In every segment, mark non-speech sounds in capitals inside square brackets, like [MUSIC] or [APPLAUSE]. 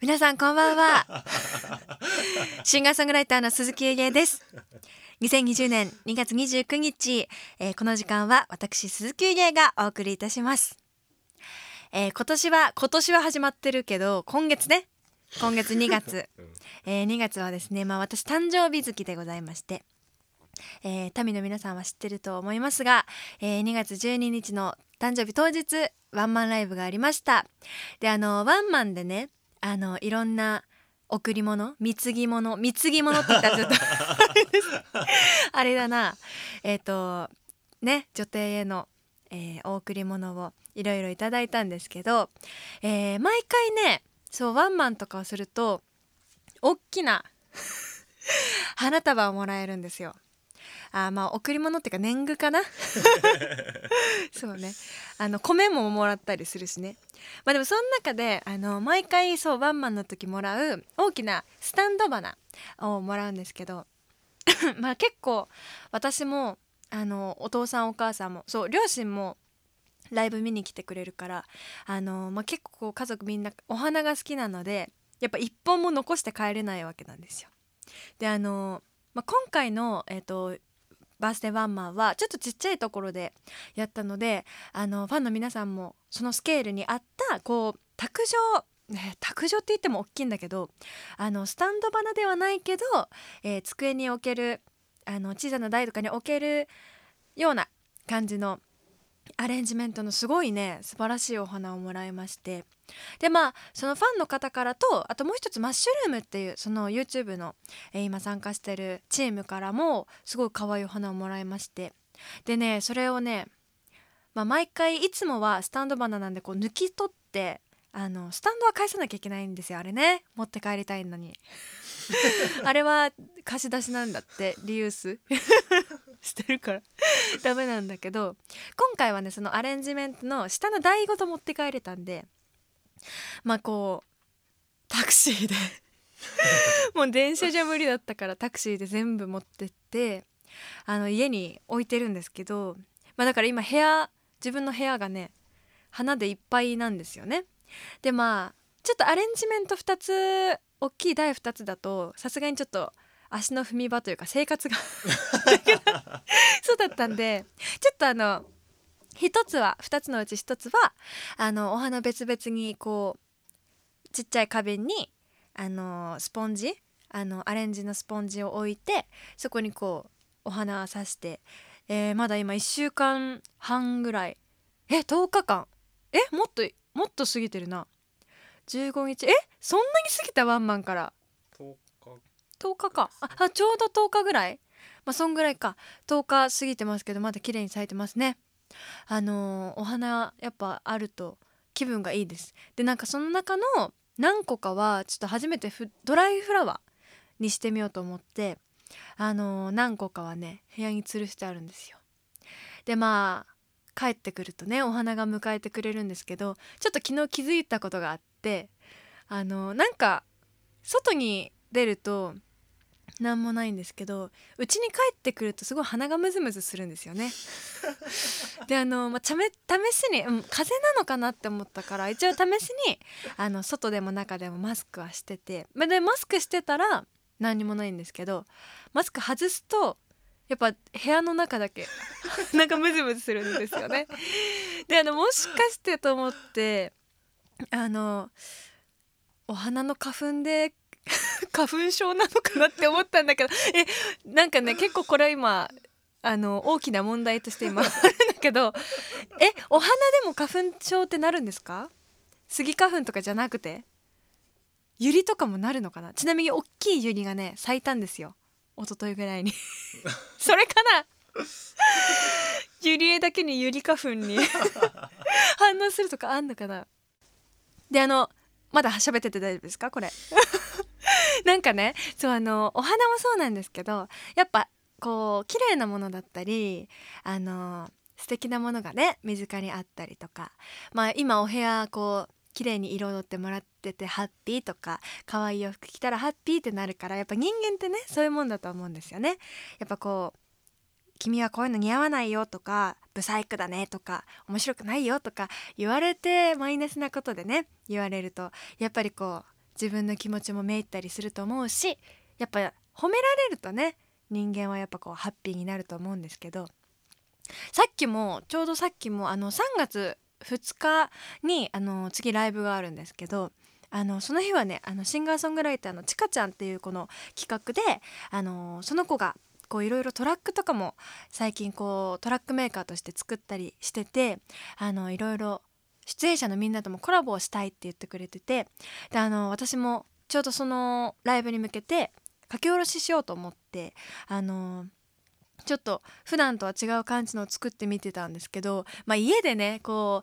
皆さんこんばんは。シンガーソングライターの鈴木えです。2020年2月29日、えー、この時間は私鈴木えがお送りいたします、えー、今年は今年は始まってるけど今月ね。今月2月、えー、2月はですねまあ私誕生日月でございましてえー、民の皆さんは知ってると思いますが、えー、2月12日の誕生日当日ワンマンライブがありました。であのワンマンでねあのいろんな贈り物貢ぎ物貢ぎ物って言ったらちょっと [LAUGHS] [LAUGHS] あれだな。えっ、ー、とね女帝への、えー、お贈り物をいろいろいただいたんですけど、えー、毎回ねそうワンマンとかをすると大きな [LAUGHS] 花束をもらえるんですよ。あまあ贈り物っていうか年貢かな。そうね。あの米ももらったりするしねまあでもその中であの毎回そうワンマンの時もらう大きなスタンド花をもらうんですけど [LAUGHS] まあ結構私もあのお父さんお母さんもそう両親もライブ見に来てくれるからあの、まあ、結構家族みんなお花が好きなのでやっぱ一本も残して帰れないわけなんですよ。であの、まあ、今回の、えーとバースデーワンマンはちょっとちっちゃいところでやったのであのファンの皆さんもそのスケールに合ったこう卓上、[LAUGHS] 卓上って言っても大きいんだけどあのスタンド花ではないけど、えー、机に置けるあの小さな台とかに置けるような感じのアレンジメントのすごいね素晴らしいお花をもらいまして。でまあそのファンの方からとあともう一つマッシュルームっていうその YouTube の、えー、今参加してるチームからもすごい可愛いお花をもらいまして。でねそれをね、まあ、毎回いつもはスタンド花なんでこう抜き取ってあのスタンドは返さなきゃいけないんですよあれね。持って帰りたいのに。[LAUGHS] あれは貸し出しなんだってリユース。[LAUGHS] してるから。ダメなんだけど今回はねそのアレンジメントの下の台ごと持って帰れたんでまあこうタクシーで。[LAUGHS] もう電車じゃ無理だったからタクシーで全部持ってってあの家に置いてるんですけど、まあ、だから今部屋自分の部屋がね花でいっぱいなんですよね。でまあちょっとアレンジメント2つ大きい台2つだとさすがにちょっと足の踏み場というか生活が [LAUGHS] [LAUGHS] そうだったんでちょっとあの一つは2つのうち1つはあのお花別々にこうちっちゃい花瓶にあのスポンジあのアレンジのスポンジを置いてそこにこうお花をさして、えー、まだ今1週間半ぐらい。え10日間。えもっともっと過ぎてるな。15日。えそんなに過ぎたワンマンから？10日。か。あちょうど10日ぐらい。まあそんぐらいか。10日過ぎてますけどまだ綺麗に咲いてますね。あのー、お花やっぱあると気分がいいです。でなんかその中の何個かはちょっと初めてドライフラワーにしてみようと思ってあのー、何個かはね部屋に吊るしてあるんですよでまあ帰ってくるとねお花が迎えてくれるんですけどちょっと昨日気づいたことがあってあのー、なんか外に出ると何もないんですけどうちに帰ってくるとすごい鼻がムズムズするんですよね。[LAUGHS] であの、まあ、試しに、うん、風邪なのかなって思ったから一応試しにあの外でも中でもマスクはしててでマスクしてたら何にもないんですけどマスク外すとやっぱ部屋の中だけ [LAUGHS] なんかムズムズするんですよね。であのもしかしてと思ってあのお花の花粉で [LAUGHS] 花粉症なのかなって思ったんだけどえなんかね結構これ今あの大きな問題として今あるんだけどえお花でも花粉症ってなるんですか？スギ花粉とかじゃなくて？ユリとかもなるのかな？ちなみに大きいユリがね咲いたんですよ。一昨日ぐらいに。[LAUGHS] それかな？ユリエだけにユリ花粉に。反応するとかあんのかな？であのまだ喋ってて大丈夫ですか？これ。なんかねそうあのお花もそうなんですけどやっぱこう綺麗なものだったりあの素敵なものがね身近にあったりとかまあ今お部屋こう綺麗に彩ってもらっててハッピーとか可愛い洋服着たらハッピーってなるからやっぱ人間ってねそういうもんだと思うんですよね。やっぱこう君はこういうの似合わないよとかブサイクだねとか面白くないよとか言われてマイナスなことでね言われるとやっぱりこう自分の気持ちもめいったりすると思うしやっぱ褒められるとね人間はやっぱこうハッピーになると思うんですけどさっきもちょうどさっきもあの3月2日にあの次ライブがあるんですけどあのその日はねあのシンガーソングライターのちかちゃんっていうこの企画であのその子がこういろいろトラックとかも最近こうトラックメーカーとして作ったりしててあのいろいろ出演者のみんなともコラボをしたいって言ってくれててであの私もちょうどそのライブに向けて書き下ろししようと思ってあのちょっと普段とは違う感じのを作ってみてたんですけど、まあ、家でねこ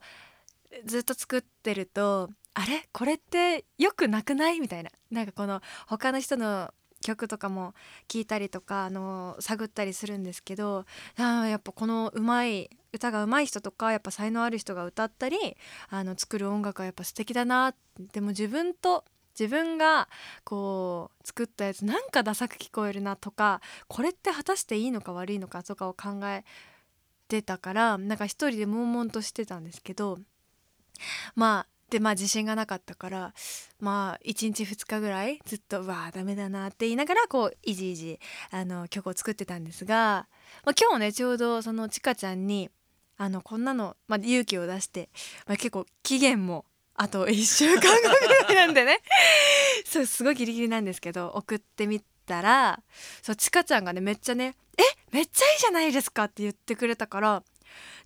うずっと作ってるとあれ？これってよくなくない？みたいな。なんかこの他の人の曲とかも聞いたりとかあの探ったりするんですけどあやっぱこのうまい歌が上手い人とかやっぱ才能ある人が歌ったりあの作る音楽はやっぱ素敵だなでも自分と自分がこう作ったやつなんかダサく聞こえるなとかこれって果たしていいのか悪いのかとかを考えてたからなんか一人で悶々としてたんですけどまあでまあ自信がなかったからまあ1日2日ぐらいずっと「わあダメだな」って言いながらこういじいじあの曲を作ってたんですが、まあ、今日ねちょうどそのちかちゃんにあのこんなの、まあ、勇気を出して、まあ、結構期限もあと1週間後ぐらいなんでね。そうすごいギリギリなんですけど送ってみたらそうちかちゃんがねめっちゃね「えめっちゃいいじゃないですか」って言ってくれたから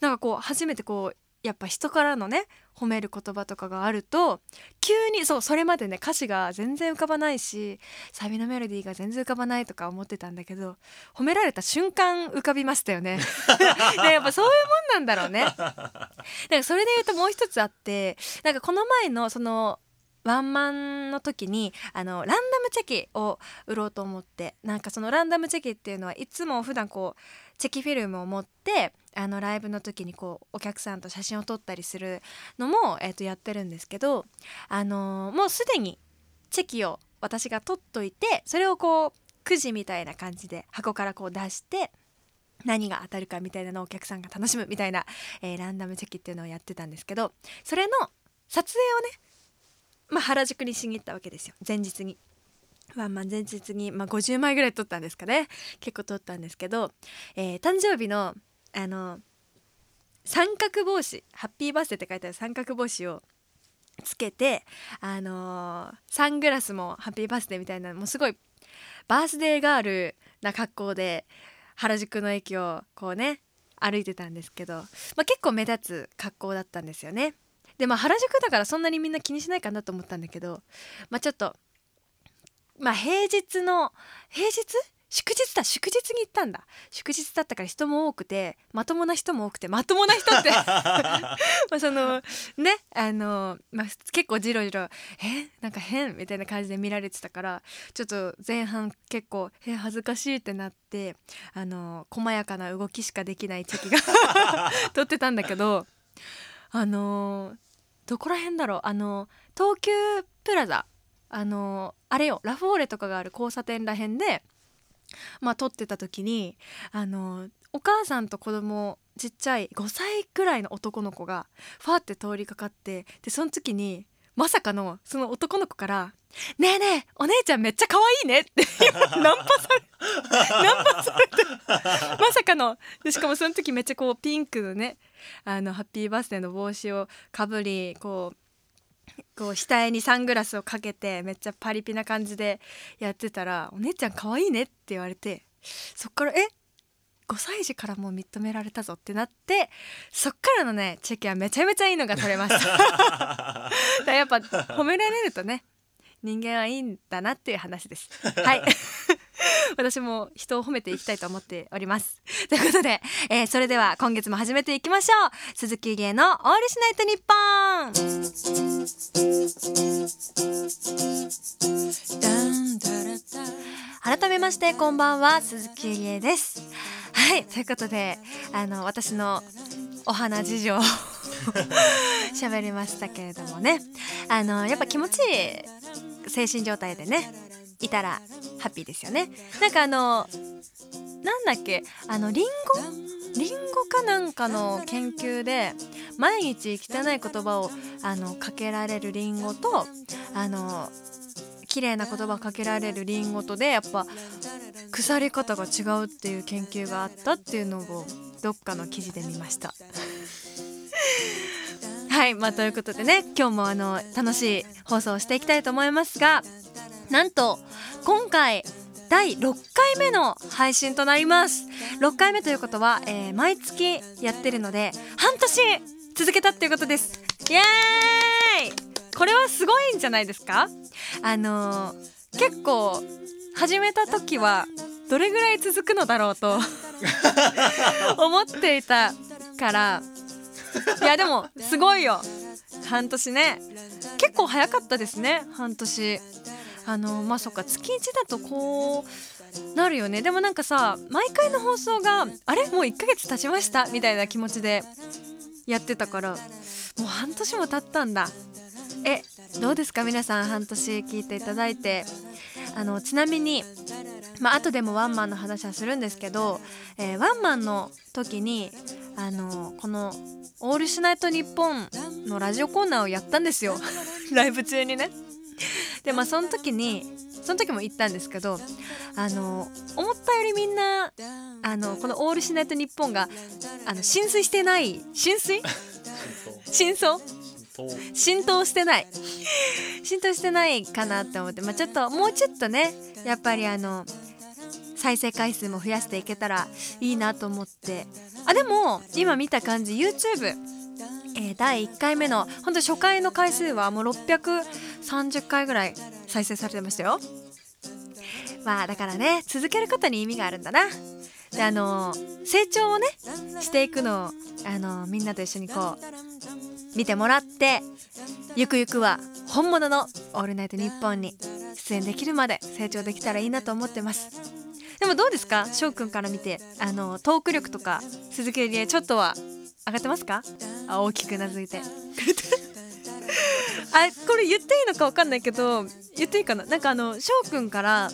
なんかこう初めてこうやっぱ人からのね褒める言葉とかがあると急にそうそれまでね歌詞が全然浮かばないしサビのメロディーが全然浮かばないとか思ってたんだけど褒められた瞬間浮かびましたよね。[LAUGHS] でやっぱそういうもんなんだろうね。だからそれで言うともう一つあってなんかこの前のそのワンマンの時にあのランダムチェキを売ろうと思ってなんかそのランダムチェキっていうのはいつも普段こうチェキフィルムを持ってあのライブの時にこうお客さんと写真を撮ったりするのも、えー、とやってるんですけど、あのー、もうすでにチェキを私が取っといてそれをこうくじみたいな感じで箱からこう出して何が当たるかみたいなのをお客さんが楽しむみたいな、えー、ランダムチェキっていうのをやってたんですけどそれの撮影をねまあ、原宿にしに行ったわけですよ前日に。ワンマン前日に、まあ、50枚ぐらい撮ったんですかね結構撮ったんですけど、えー、誕生日のあの三角帽子ハッピーバースデーって書いてある三角帽子をつけてあのー、サングラスもハッピーバースデーみたいなもうすごいバースデーガールな格好で原宿の駅をこうね歩いてたんですけど、まあ、結構目立つ格好だったんですよね。でまあ原宿だからそんなにみんな気にしないかなと思ったんだけどまあちょっとまあ平日の平日？祝日だ祝日に行ったんだ。祝日だったから人も多くてまともな人も多くてまともな人って。[LAUGHS] まあそのねあの、まあ、結構ジロジロ「えなんか変」みたいな感じで見られてたからちょっと前半結構「え恥ずかしい」ってなってあの細やかな動きしかできないチェキが [LAUGHS] 撮ってたんだけどあのどこら辺だろう？あの東急プラザ。あのあれよ。ラフォーレとかがある交差点らへんでまあ撮ってた時にあのお母さんと子供ちっちゃい5歳くらいの男の子がファーって通りかかってでその時にまさかのその男の子から「ねえねえお姉ちゃんめっちゃ可愛いね」って [LAUGHS] ナンパされ [LAUGHS] ナンパされて [LAUGHS] まさかの。でしかもその時めっちゃこうピンクのねあのハッピーバースデーの帽子をかぶりこうこう額にサングラスをかけてめっちゃパリピな感じでやってたら「お姉ちゃん可愛いね」って言われてそっから「え？5歳児からもう認められたぞってなってそっからのねチェキはめちゃめちゃいいのが取れました。[LAUGHS] だやっぱ褒められるとね人間はいいんだなっていう話です。はい [LAUGHS] 私も人を褒めていきたいと思っております。[LAUGHS] ということで、えー、それでは今月も始めていきましょう。鈴木芸のオールシナイトニッポン改めましてこんばんは鈴木芸です。はいということであの私のお花事情 [LAUGHS] 喋りましたけれどもね。あのやっぱ気持ちいい精神状態でねいたらハッピーですよね。なんかあのなんだっけ？あのリンゴ？リンゴかなんかの研究で毎日汚い言葉をあのかけられるリンゴとあの綺麗な言葉かけられるリンゴとでやっぱ腐り方が違うっていう研究があったっていうのをどっかの記事で見ました。[LAUGHS] はいまあということでね今日もあの楽しい放送をしていきたいと思いますがなんと今回第6回目の配信となります。6回目ということは、えー、毎月やってるので半年続けたっていうことです。イエーイ！これはすごいんじゃないですか？あのー、結構始めた時はどれぐらい続くのだろうと [LAUGHS] 思っていたからいやでもすごいよ。半年ね。結構早かったですね半年あのまあそっか月1だとこうなるよね。でもなんかさ毎回の放送があれ？もう1ヶ月経ちました？みたいな気持ちでやってたからもう半年も経ったんだ。えどうですか？皆さん半年聞いていただいて。あのちなみにまあ後でもワンマンの話はするんですけど、えー、ワンマンの時にあのこの「オールシュナイトニッポン」のラジオコーナーをやったんですよ。[LAUGHS] ライブ中にね。でまあその時にその時も言ったんですけどあの思ったよりみんなあのこの「オールシュナイトニッポン」があの浸水してない浸水？浸透。浸透してない。浸透してないかなって思って、まあ、ちょっともうちょっとねやっぱりあの再生回数も増やしていけたらいいなと思って。あでも今見た感じ YouTube えー、第1回目の本当初回の回数はもう630回ぐらい再生されてましたよ。まあだからね続けることに意味があるんだな。であの成長をねしていくのをあのみんなと一緒にこう見てもらってゆくゆくは本物の「オールナイトニッポン」に出演できるまで成長できたらいいなと思ってます。でもどうですか？翔くんから見てあのトーク力とか鈴木りちょっとは上がってますか？あ大きくなずいて。あこれ言っていいのか分かんないけど言っていいかな？なんかあの翔くんから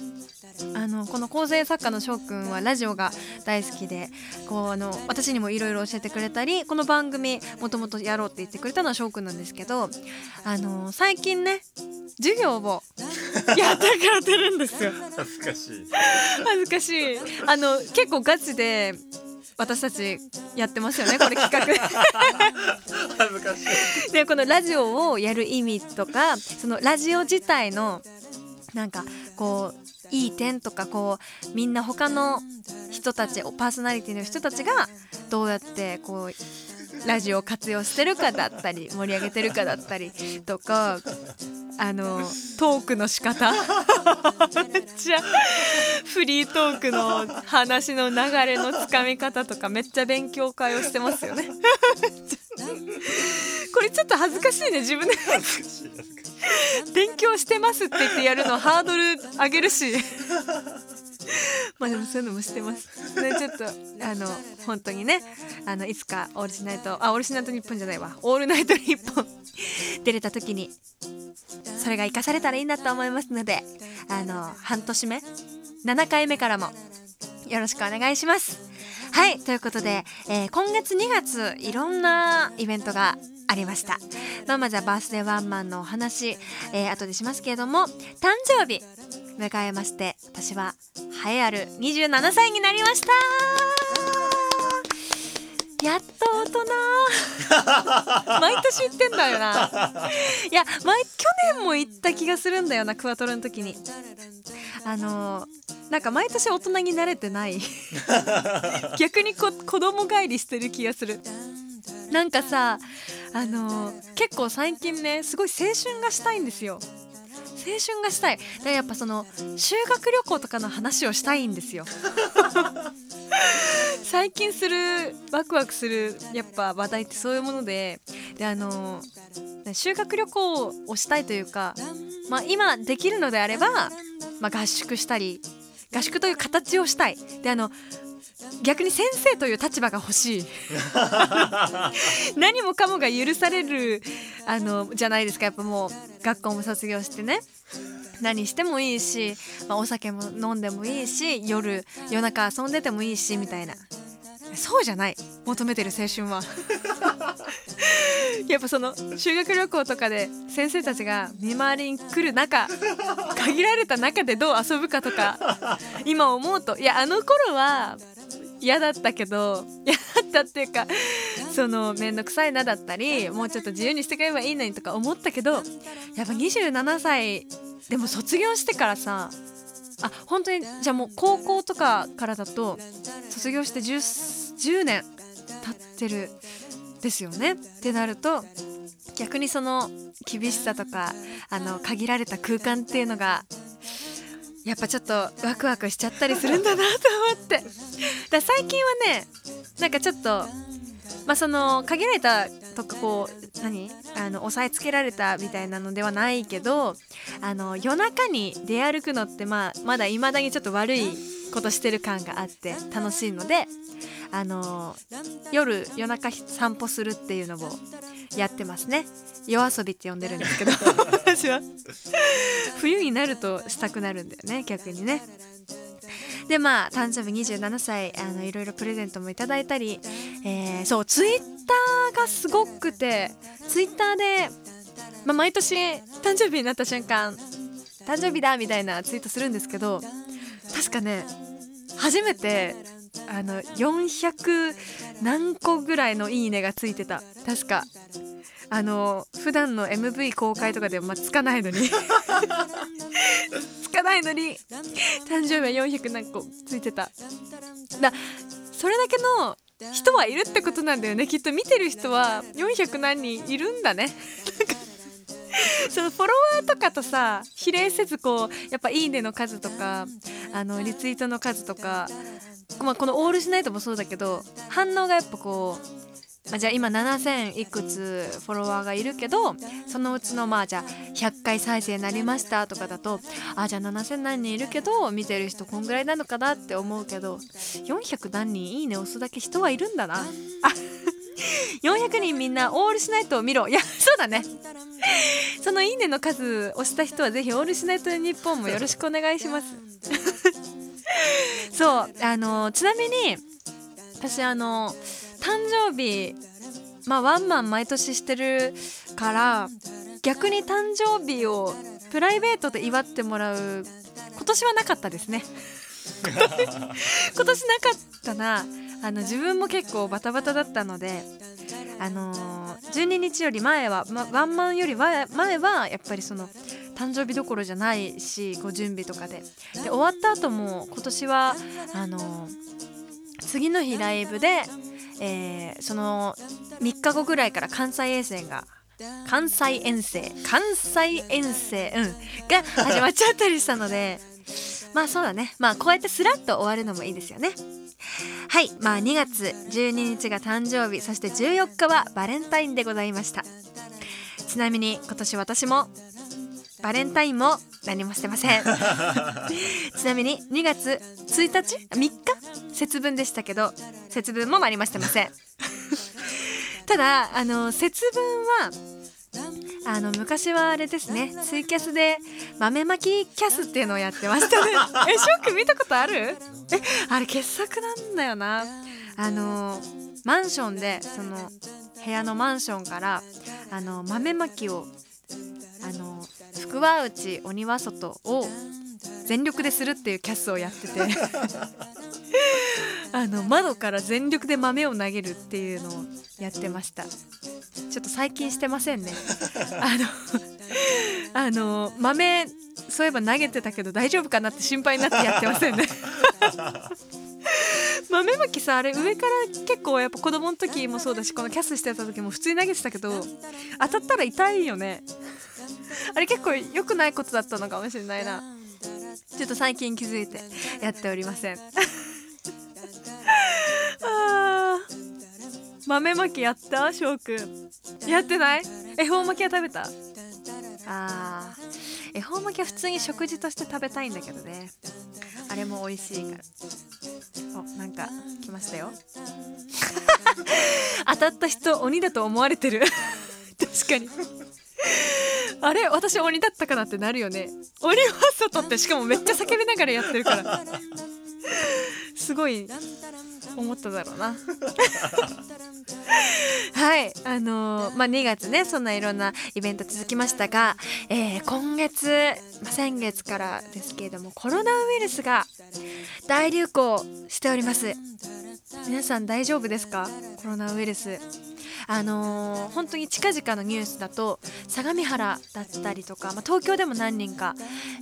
あのこの構成作家の翔くんはラジオが大好きでこうあの私にもいろいろ教えてくれたりこの番組もともとやろうって言ってくれたのは翔くんなんですけどあの最近ね授業を [LAUGHS] やってくれてるんですよ。恥ずかしい。恥ずかしい。あの結構ガチで私たちやってますよねこれ企画。恥ずかしい。でこのラジオをやる意味とかそのラジオ自体のなんかこういい点とかこうみんな他の人たちパーソナリティの人たちがどうやってこうラジオを活用してるかだったり盛り上げてるかだったりとかあのトークの仕方。めっちゃフリートークの話の流れのつかみ方とかめっちゃ勉強会をしてますよね。これちょっと恥ずかしいね。自分で。勉強してますって言ってやるのハードル上げるしまあでもそういうのもしてます。ねちょっとあの本当にねあのいつかオールシナイトあオールシナイト日本じゃないわオールナイト日本 [LAUGHS] 出れた時にそれが生かされたらいいなと思いますのであの半年目7回目からもよろしくお願いします。はいということで、えー、今月2月いろんなイベントがありました、まあ、まずはバースデーワンマンのお話、えー、後でしますけれども誕生日迎えまして私は栄えある27歳になりました。やっと大人。[LAUGHS] 毎年言ってんだよな。いや前去年も言った気がするんだよなクワトロの時にあのなんか毎年大人になれてない。[LAUGHS] 逆にこ子供帰りしてる気がする。なんかさあの結構最近ねすごい青春がしたいんですよ。青春がしたい。でやっぱその修学旅行とかの話をしたいんですよ。[LAUGHS] 最近するワクワクするやっぱ話題ってそういうもので。であの修学旅行をしたいというか、まあ、今できるのであれば、まあ、合宿したり合宿という形をしたい。であの逆に先生という立場が欲しい。[LAUGHS] 何もかもが許されるあのじゃないですか。やっぱもう学校も卒業してね。何してもいいし、まあ、お酒も飲んでもいいし夜夜中遊んでてもいいしみたいな。そうじゃない。求めてる青春は。[LAUGHS] やっぱその修学旅行とかで先生たちが見回りに来る中限られた中でどう遊ぶかとか今思うと。いやあの頃は嫌だったけど嫌だったっていうかその面倒くさいなだったりもうちょっと自由にしてくればいいのにとか思ったけどやっぱ27歳でも卒業してからさあ本当にじゃあもう高校とかからだと卒業して 10, 10年経ってるですよね？ってなると逆にその厳しさとかあの限られた空間っていうのがやっぱちょっとワクワクしちゃったりするんだなと思って。だ最近はねなんかちょっとまあその限られたとかこう何？あの押さえつけられたみたいなのではないけどあの夜中に出歩くのってまあまだ未だにちょっと悪いことしてる感があって楽しいのであの夜夜中散歩するっていうのをやってますね。夜遊びって呼んでるんですけど。[LAUGHS] [LAUGHS] 私は。冬になるとしたくなるんだよね逆にねでまあ誕生日27歳あのいろいろプレゼントもいただいたり、えー、そうツイッターがすごくてツイッターで、まあ、毎年誕生日になった瞬間誕生日だみたいなツイートするんですけど確かね初めてあの400何個ぐらいの「いいね」がついてた。確か。あの普段の MV 公開とかでも、まあ、つかないのに。つかないのに誕生日は400何個ついてた。だそれだけの人はいるってことなんだよね。きっと見てる人は400何人いるんだね。そのフォロワーとかとさ比例せずこうやっぱ「いいね」の数とかあのリツイートの数とか、まあ、この「オールしないと」もそうだけど反応がやっぱこうまあ、じゃあ今7,000いくつフォロワーがいるけどそのうちのまあじゃあ100回再生になりましたとかだとあじゃあ7,000何人いるけど見てる人こんぐらいなのかなって思うけど400何人いいね押すだけ人はいるんだな。あ400人みんなオールしないと見ろ。いやそうだね。そのいいねの数押した人はぜひオールしないと日本もよろしくお願いします。そうあのちなみに私あの誕生日まあワンマン毎年してるから逆に誕生日をプライベートで祝ってもらう今年はなかったですね。[LAUGHS] 今年なかったな。あの自分も結構バタバタだったのであのー、12日より前は、ま、ワンマンより前はやっぱりその誕生日どころじゃないしこう準備とかで。で終わった後も今年はあのー、次の日ライブでえー、その3日後ぐらいから関西遠征が関西遠征関西遠征、うん、が [LAUGHS] 始まっちゃったりしたのでまあそうだね。まあこうやってスラッと終わるのもいいですよね。はい。まあ2月12日が誕生日そして14日はバレンタインでございました。ちなみに今年私もバレンタインも何もしてません。[LAUGHS] ちなみに2月1日？3日？節分でしたけど節分もありましてません。[LAUGHS] ただあの節分はあの昔はあれですね。ツイキャスで豆まきキャスっていうのをやってましたね。[LAUGHS] えショック見たことある？えあれ傑作なんだよな。あのマンションでその部屋のマンションからあの豆まきをあの福は内鬼は外を全力でするっていうキャスをやってて [LAUGHS] あの窓から全力で豆を投げるっていうのをやってました。ちょっと最近してませんね。あの [LAUGHS] あの豆そういえば投げてたけど大丈夫かなって心配になってやってませんね。[LAUGHS] 豆まきさあれ上から結構やっぱ子供の時もそうだしこのキャスしてた時も普通に投げてたけど当たったら痛いよねあれ結構良くないことだったのかもしれないな。ちょっと最近気づいてやっておりません。あ豆まきやった？翔くん。やってない？恵方巻きは食べた？あー。恵方巻きは普通に食事として食べたいんだけどね。あれも美味しいから。おなんか来ましたよ。[LAUGHS] 当たった人鬼だと思われてる。[LAUGHS] 確かにあれ？私鬼だったかなってなるよね。鬼は外ってしかもめっちゃ叫びながらやってるから。すごい思っただろうな。[LAUGHS] はいあのまあ2月ねそんないろんなイベント続きましたが、えー今月、まあ先月からですけれどもコロナウイルスが大流行しております。皆さん大丈夫ですか？コロナウイルス。あのー本当に近々のニュースだと相模原だったりとか、まあ、東京でも何人か、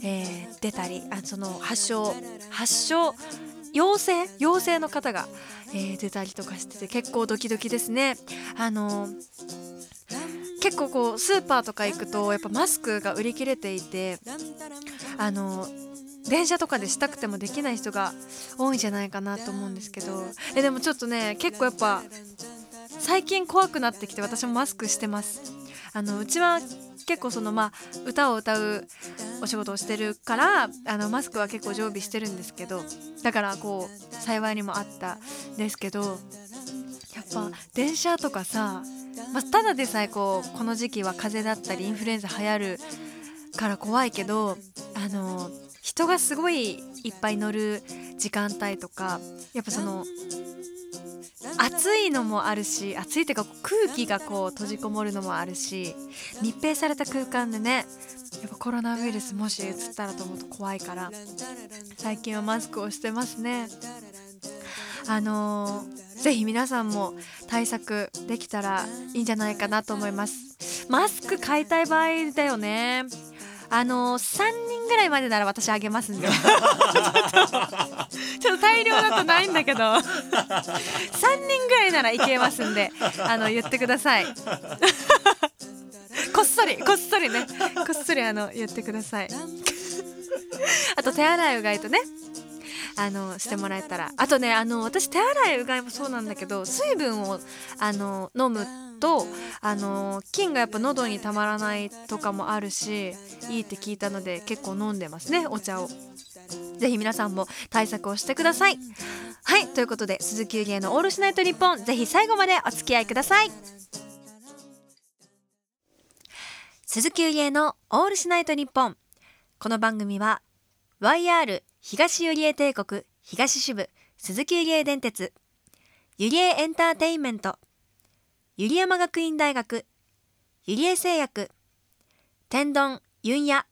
えー出たりあその発症発症陽性陽性の方が、えー出たりとかしてて結構ドキドキですね。あの結構こうスーパーとか行くとやっぱマスクが売り切れていてあの電車とかでしたくてもできない人が多いんじゃないかなと思うんですけどえでもちょっとね結構やっぱ最近怖くなってきて私もマスクしてますあのうちは結構そのまあ歌を歌うお仕事をしてるからあのマスクは結構常備してるんですけどだからこう幸いにもあったんですけどやっぱ電車とかさ、まあ、ただでさえこうこの時期は風邪だったりインフルエンザ流行るから怖いけどあの人がすごいいっぱい乗る時間帯とかやっぱその暑いのもあるし暑いっていうか空気がこう閉じこもるのもあるし密閉された空間でねやっぱコロナウイルスもし移ったらと思うと怖いから最近はマスクをしてますね。あのーぜひ皆さんも対策できたらいいんじゃないかなと思います。マスク買いたい場合だよね。あのー、3人ぐらいまでなら私あげますんで。[LAUGHS] ちょっと大量だとないんだけど。[LAUGHS] 3人ぐらいならいけますんで。あの言ってください。[LAUGHS] こっそりこっそりね。こっそりあの言ってください。あと手洗いうがいとね。あのしてもらえたら。あとねあの私手洗いうがいもそうなんだけど水分をあの飲むとあの菌がやっぱ喉にたまらないとかもあるしいいって聞いたので結構飲んでますねお茶を。ぜひ皆さんも対策をしてください。はいということで鈴木ゆりえのオールシナイトニッポンぜひ最後までお付き合いください。鈴木ゆりえのオールシナイトニッポンこの番組は YR 東ゆりえ帝国東支部鈴木ゆりえ電鉄ゆりえエンターテインメントゆり山学院大学ゆりえ製薬天丼ユンヤ。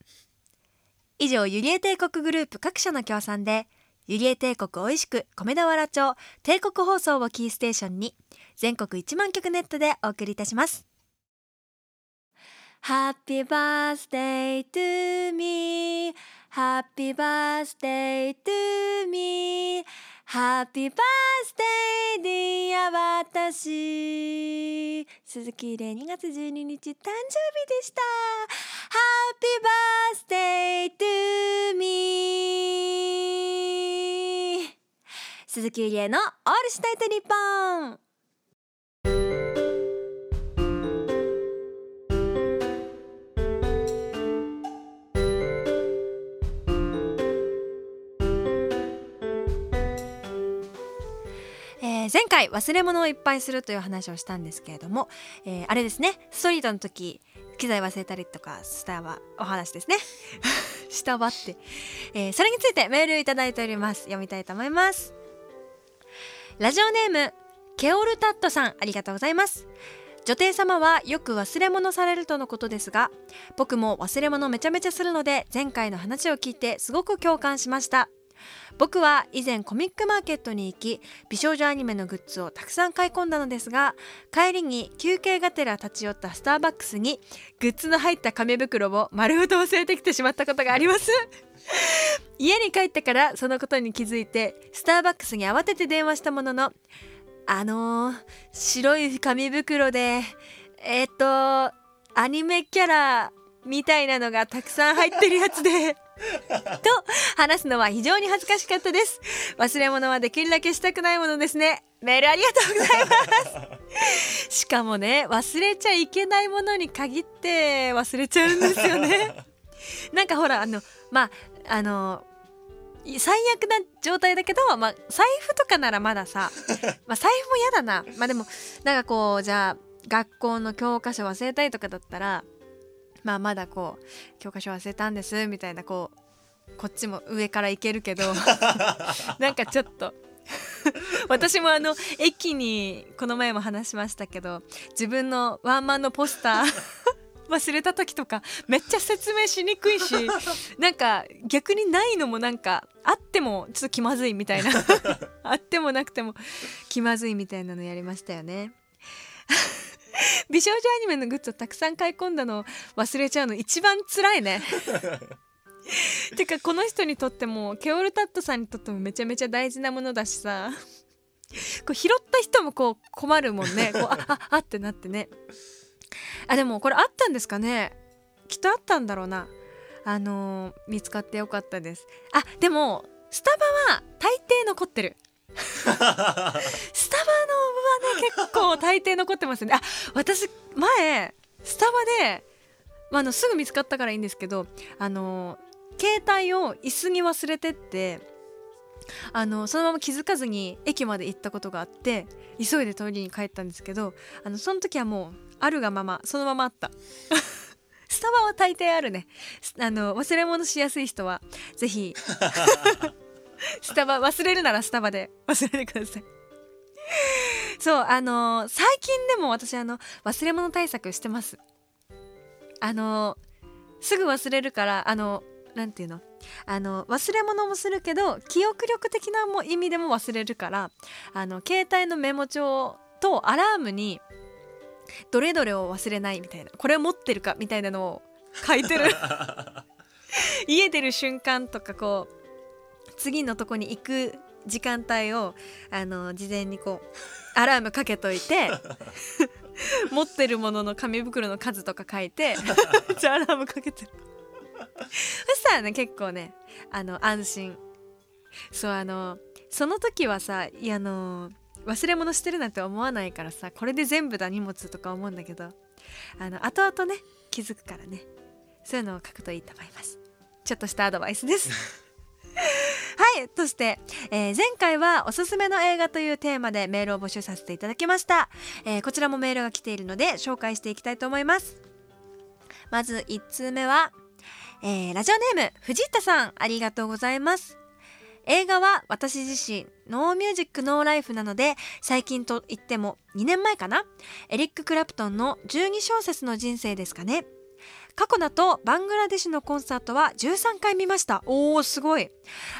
以上ゆりえ帝国グループ各社の協賛でゆりえ帝国おいしく米田原町帝国放送をキーステーションに全国1万曲ネットでお送りいたします。Happy birthday to me. Happy birthday to me. ハッピーバースデーディア私鈴木玲2月12日誕生日でしたハッピーバースデートゥーミー鈴木ゆりえのオールしたいと日本前回忘れ物をいっぱいするという話をしたんですけれども、えーあれですね。ストリートの時機材忘れたりとかしたわお話ですね。[LAUGHS] したわって、えーそれについてメールいただいております。読みたいと思います。ラジオネームケオルタットさんありがとうございます。女帝様はよく忘れ物されるとのことですが僕も忘れ物めちゃめちゃするので前回の話を聞いてすごく共感しました。僕は以前コミックマーケットに行き美少女アニメのグッズをたくさん買い込んだのですが帰りに休憩がてら立ち寄ったスターバックスにグッズの入った紙袋を丸ごと忘れてきてしまったことがあります。[LAUGHS] 家に帰ってからそのことに気づいてスターバックスに慌てて電話したもののあのー、白い紙袋でえっ、とアニメキャラみたいなのがたくさん入ってるやつで。[LAUGHS] と話すのは非常に恥ずかしかったです。忘れ物はできるだけしたくないものですね。メールありがとうございます。しかもね忘れちゃいけないものに限って忘れちゃうんですよね。[LAUGHS] なんかほらあのまああの最悪な状態だけど、まあ、財布とかならまださ、[LAUGHS] まあ、財布も嫌だな。まあでもなんかこうじゃあ学校の教科書忘れたりとかだったらまあまだこう教科書忘れたんですみたいなこうこっちも上からいけるけど [LAUGHS] なんかちょっと [LAUGHS] 私もあの駅にこの前も話しましたけど自分のワンマンのポスター [LAUGHS] 忘れた時とかめっちゃ説明しにくいしなんか逆にないのもなんかあってもちょっと気まずいみたいなあってもなくても気まずいみたいなのやりましたよね [LAUGHS] 美少女アニメのグッズをたくさん買い込んだのを忘れちゃうの一番辛いね。[LAUGHS] てかこの人にとってもケオルタットさんにとってもめちゃめちゃ大事なものだしさ。こう拾った人もこう困るもんね。[LAUGHS] こうあああってなってね。あでもこれあったんですかね？きっとあったんだろうな。あのー見つかってよかったです。あでもスタバは大抵残ってる [LAUGHS] スタバのはね結構大抵残ってますね。あ私前スタバで、まあ、のすぐ見つかったからいいんですけどあの携帯を椅子に忘れてってあのそのまま気づかずに駅まで行ったことがあって急いでトイレに帰ったんですけどあのその時はもうあるがままそのままあった。[LAUGHS] スタバは大抵あるね。あの忘れ物しやすい人はぜひ。[LAUGHS] スタバ忘れるならスタバで忘れてください。[LAUGHS] そうあの最近でも私あの忘れ物対策してます。あのすぐ忘れるからあのなんていうの？あの忘れ物もするけど記憶力的なも意味でも忘れるからあの携帯のメモ帳とアラームにどれどれを忘れないみたいなこれを持ってるかみたいなのを書いてる。[LAUGHS] 家出る瞬間とかこう次のとこに行く時間帯をあの事前にこう [LAUGHS] アラームかけといて [LAUGHS] 持ってるものの紙袋の数とか書いて [LAUGHS] じゃアラームかけてそしたらね結構ねあの安心。そうあのその時はさいやあの忘れ物してるなんて思わないからさこれで全部だ荷物とか思うんだけどあの後々ね気づくからねそういうのを書くといいと思います。ちょっとしたアドバイスです。はいそして、えー前回はおすすめの映画というテーマでメールを募集させていただきました、えーこちらもメールが来ているので紹介していきたいと思います。まず1通目は、えーラジオネーム藤田さんありがとうございます。映画は私自身ノーミュージックノーライフなので最近と言っても2年前かな？エリック・クラプトンの12小節の人生ですかね。過去だとバングラデシュのコンサートは13回見ました。おーすごい。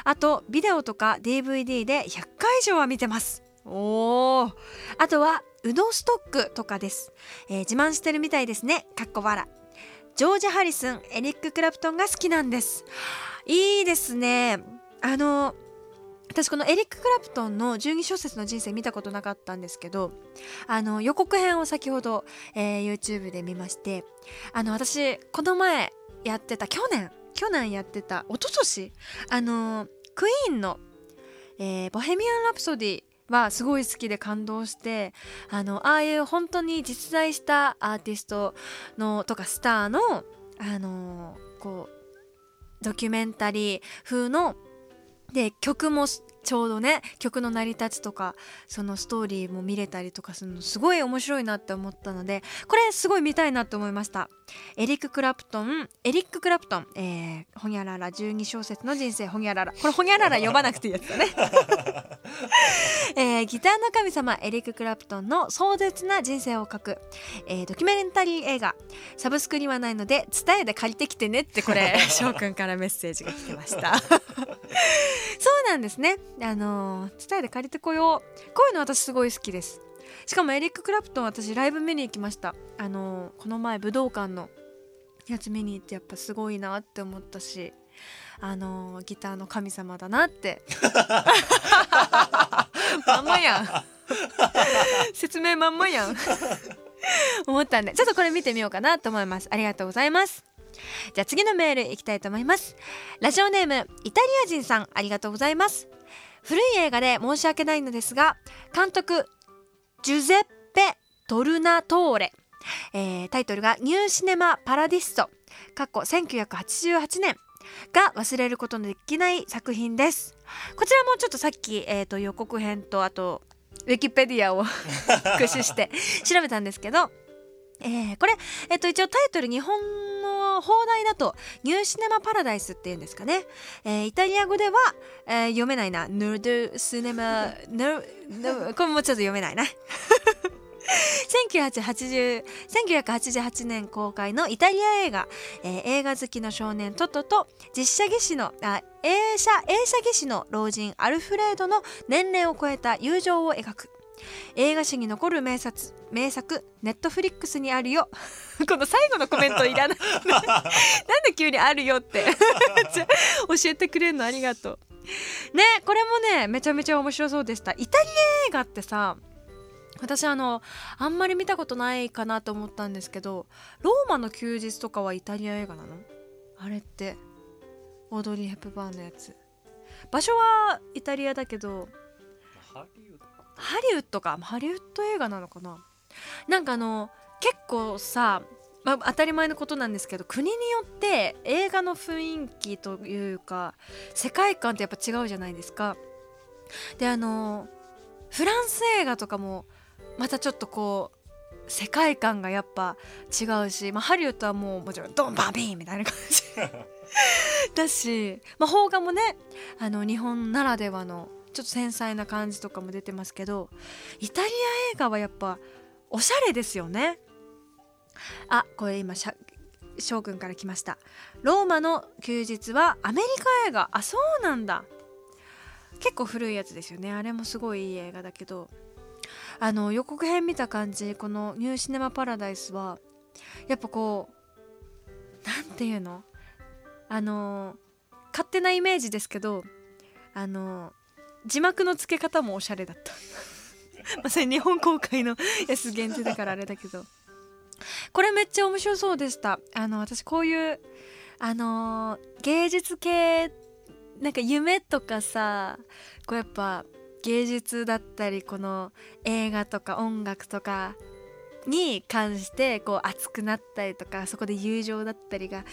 あとビデオとか DVD で100回以上は見てます。おー。あとはウドストックとかです、えー自慢してるみたいですね。かっこ笑。ジョージ・ハリスンエリック・クラプトンが好きなんです。いいですね。あの私このエリック・クラプトンの12小節の人生見たことなかったんですけどあの予告編を先ほど、えー YouTube で見ましてあの私この前やってた去年去年やってた一昨年あのクイーンの、えーボヘミアン・ラプソディ」はすごい好きで感動してあのああいう本当に実在したアーティストのとかスターのあのこうドキュメンタリー風ので曲もちょうどね曲の成り立ちとかそのストーリーも見れたりとかするのすごい面白いなって思ったのでこれすごい見たいなって思いました。エリック・クラプトンエリック・クラプトン、えー、ほにゃらら12小節の人生ほにゃららこれほにゃらら呼ばなくていいやつだね。[LAUGHS] えーギターの神様エリック・クラプトンの壮絶な人生を書く、えードキュメンタリー映画。サブスクにはないので伝えで借りてきてねってこれ [LAUGHS] 翔くんからメッセージが来てました。[LAUGHS] そうなんですねあのー伝えで借りてこよう。こういうの私すごい好きです。しかもエリック・クラプトン私ライブ見に行きました。あのーこの前武道館のやつ見に行ってやっぱすごいなって思ったしあのーギターの神様だなって。[LAUGHS] まんまやん。説明まんまやん。思ったんで。ちょっとこれ見てみようかなと思います。ありがとうございます。じゃあ次のメールいきたいと思います。ラジオネームイタリア人さんありがとうございます古い映画で申し訳ないのですが監督ジュゼッペ・トルナトーレ、えータイトルが「ニューシネマ・パラディスト」過去1988年。が忘れることのできない作品です。こちらもちょっとさっき、えー、と予告編とあとウィキペディアを [LAUGHS] 駆使して調べたんですけど、えーこれ、えー、と一応タイトル日本のの放題だとニューシネマパラダイスっていうんですかね、えーイタリア語では、えー読めないな。ヌードシネマヌヌこれもうちょっと読めないな。[LAUGHS] 1980 1988年公開のイタリア映画、えー映画好きの少年トトと実写技師のあ映写映写技師の老人アルフレードの年齢を超えた友情を描く映画史に残る名作名作ネットフリックスにあるよ。[LAUGHS] この最後のコメントいらない。[LAUGHS] なんで急にあるよって。[LAUGHS] 教えてくれるのありがとう。ねこれもねめちゃめちゃ面白そうでした。イタリア映画ってさ私あのあんまり見たことないかなと思ったんですけどローマの休日とかはイタリア映画なの？あれってオードリー・ヘップバーンのやつ。場所はイタリアだけどハリウッハリウッドかハリウッド映画なのかな？なんかあの結構さ、まあ、当たり前のことなんですけど国によって映画の雰囲気というか世界観ってやっぱ違うじゃないですか。であのフランス映画とかもまたちょっとこう世界観がやっぱ違うし、まあ、ハリウッドはもうもちろんドンバンビーンみたいな感じ [LAUGHS] だし、まあ、邦画もねあの日本ならではのちょっと繊細な感じとかも出てますけどイタリア映画はやっぱおしゃれですよね。あこれ今しゃ翔くんから来ました。ローマの休日はアメリカ映画。あそうなんだ。結構古いやつですよね。あれもすごいいい映画だけど。あの予告編見た感じこの「ニューシネマ・パラダイスは」やっぱこうなんていうの？あの勝手なイメージですけどあの字幕の付け方もおしゃれだった。[LAUGHS] まあそれ日本公開のやつ限定だからあれだけど。これめっちゃ面白そうでした。あの私こういうあの芸術系なんか夢とかさこうやっぱ芸術だったりこの映画とか音楽とかに関してこう熱くなったりとかそこで友情だったりが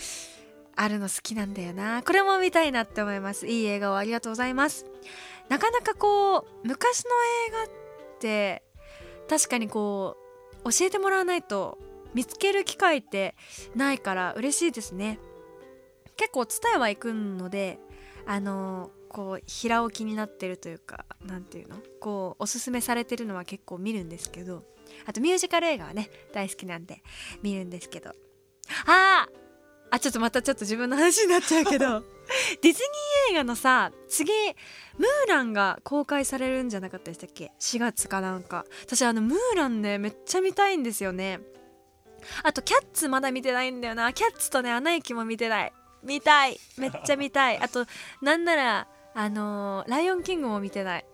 あるの好きなんだよな。これも見たいなって思います。いい映画をありがとうございます。なかなかこう昔の映画って確かにこう教えてもらわないと見つける機会ってないから嬉しいですね。結構伝えは行くのであのこう平置きになってるというかなんていうの？こうおすすめされてるのは結構見るんですけどあとミュージカル映画はね大好きなんで見るんですけど。あー！あちょっとまたちょっと自分の話になっちゃうけど。[LAUGHS] ディズニー映画のさ次ムーランが公開されるんじゃなかったでしたっけ？4月かなんか。私あのムーランねめっちゃ見たいんですよね。あとキャッツまだ見てないんだよな。キャッツとねアナ雪も見てない。見たい。めっちゃ見たい。あとなんならあのーライオンキングも見てない。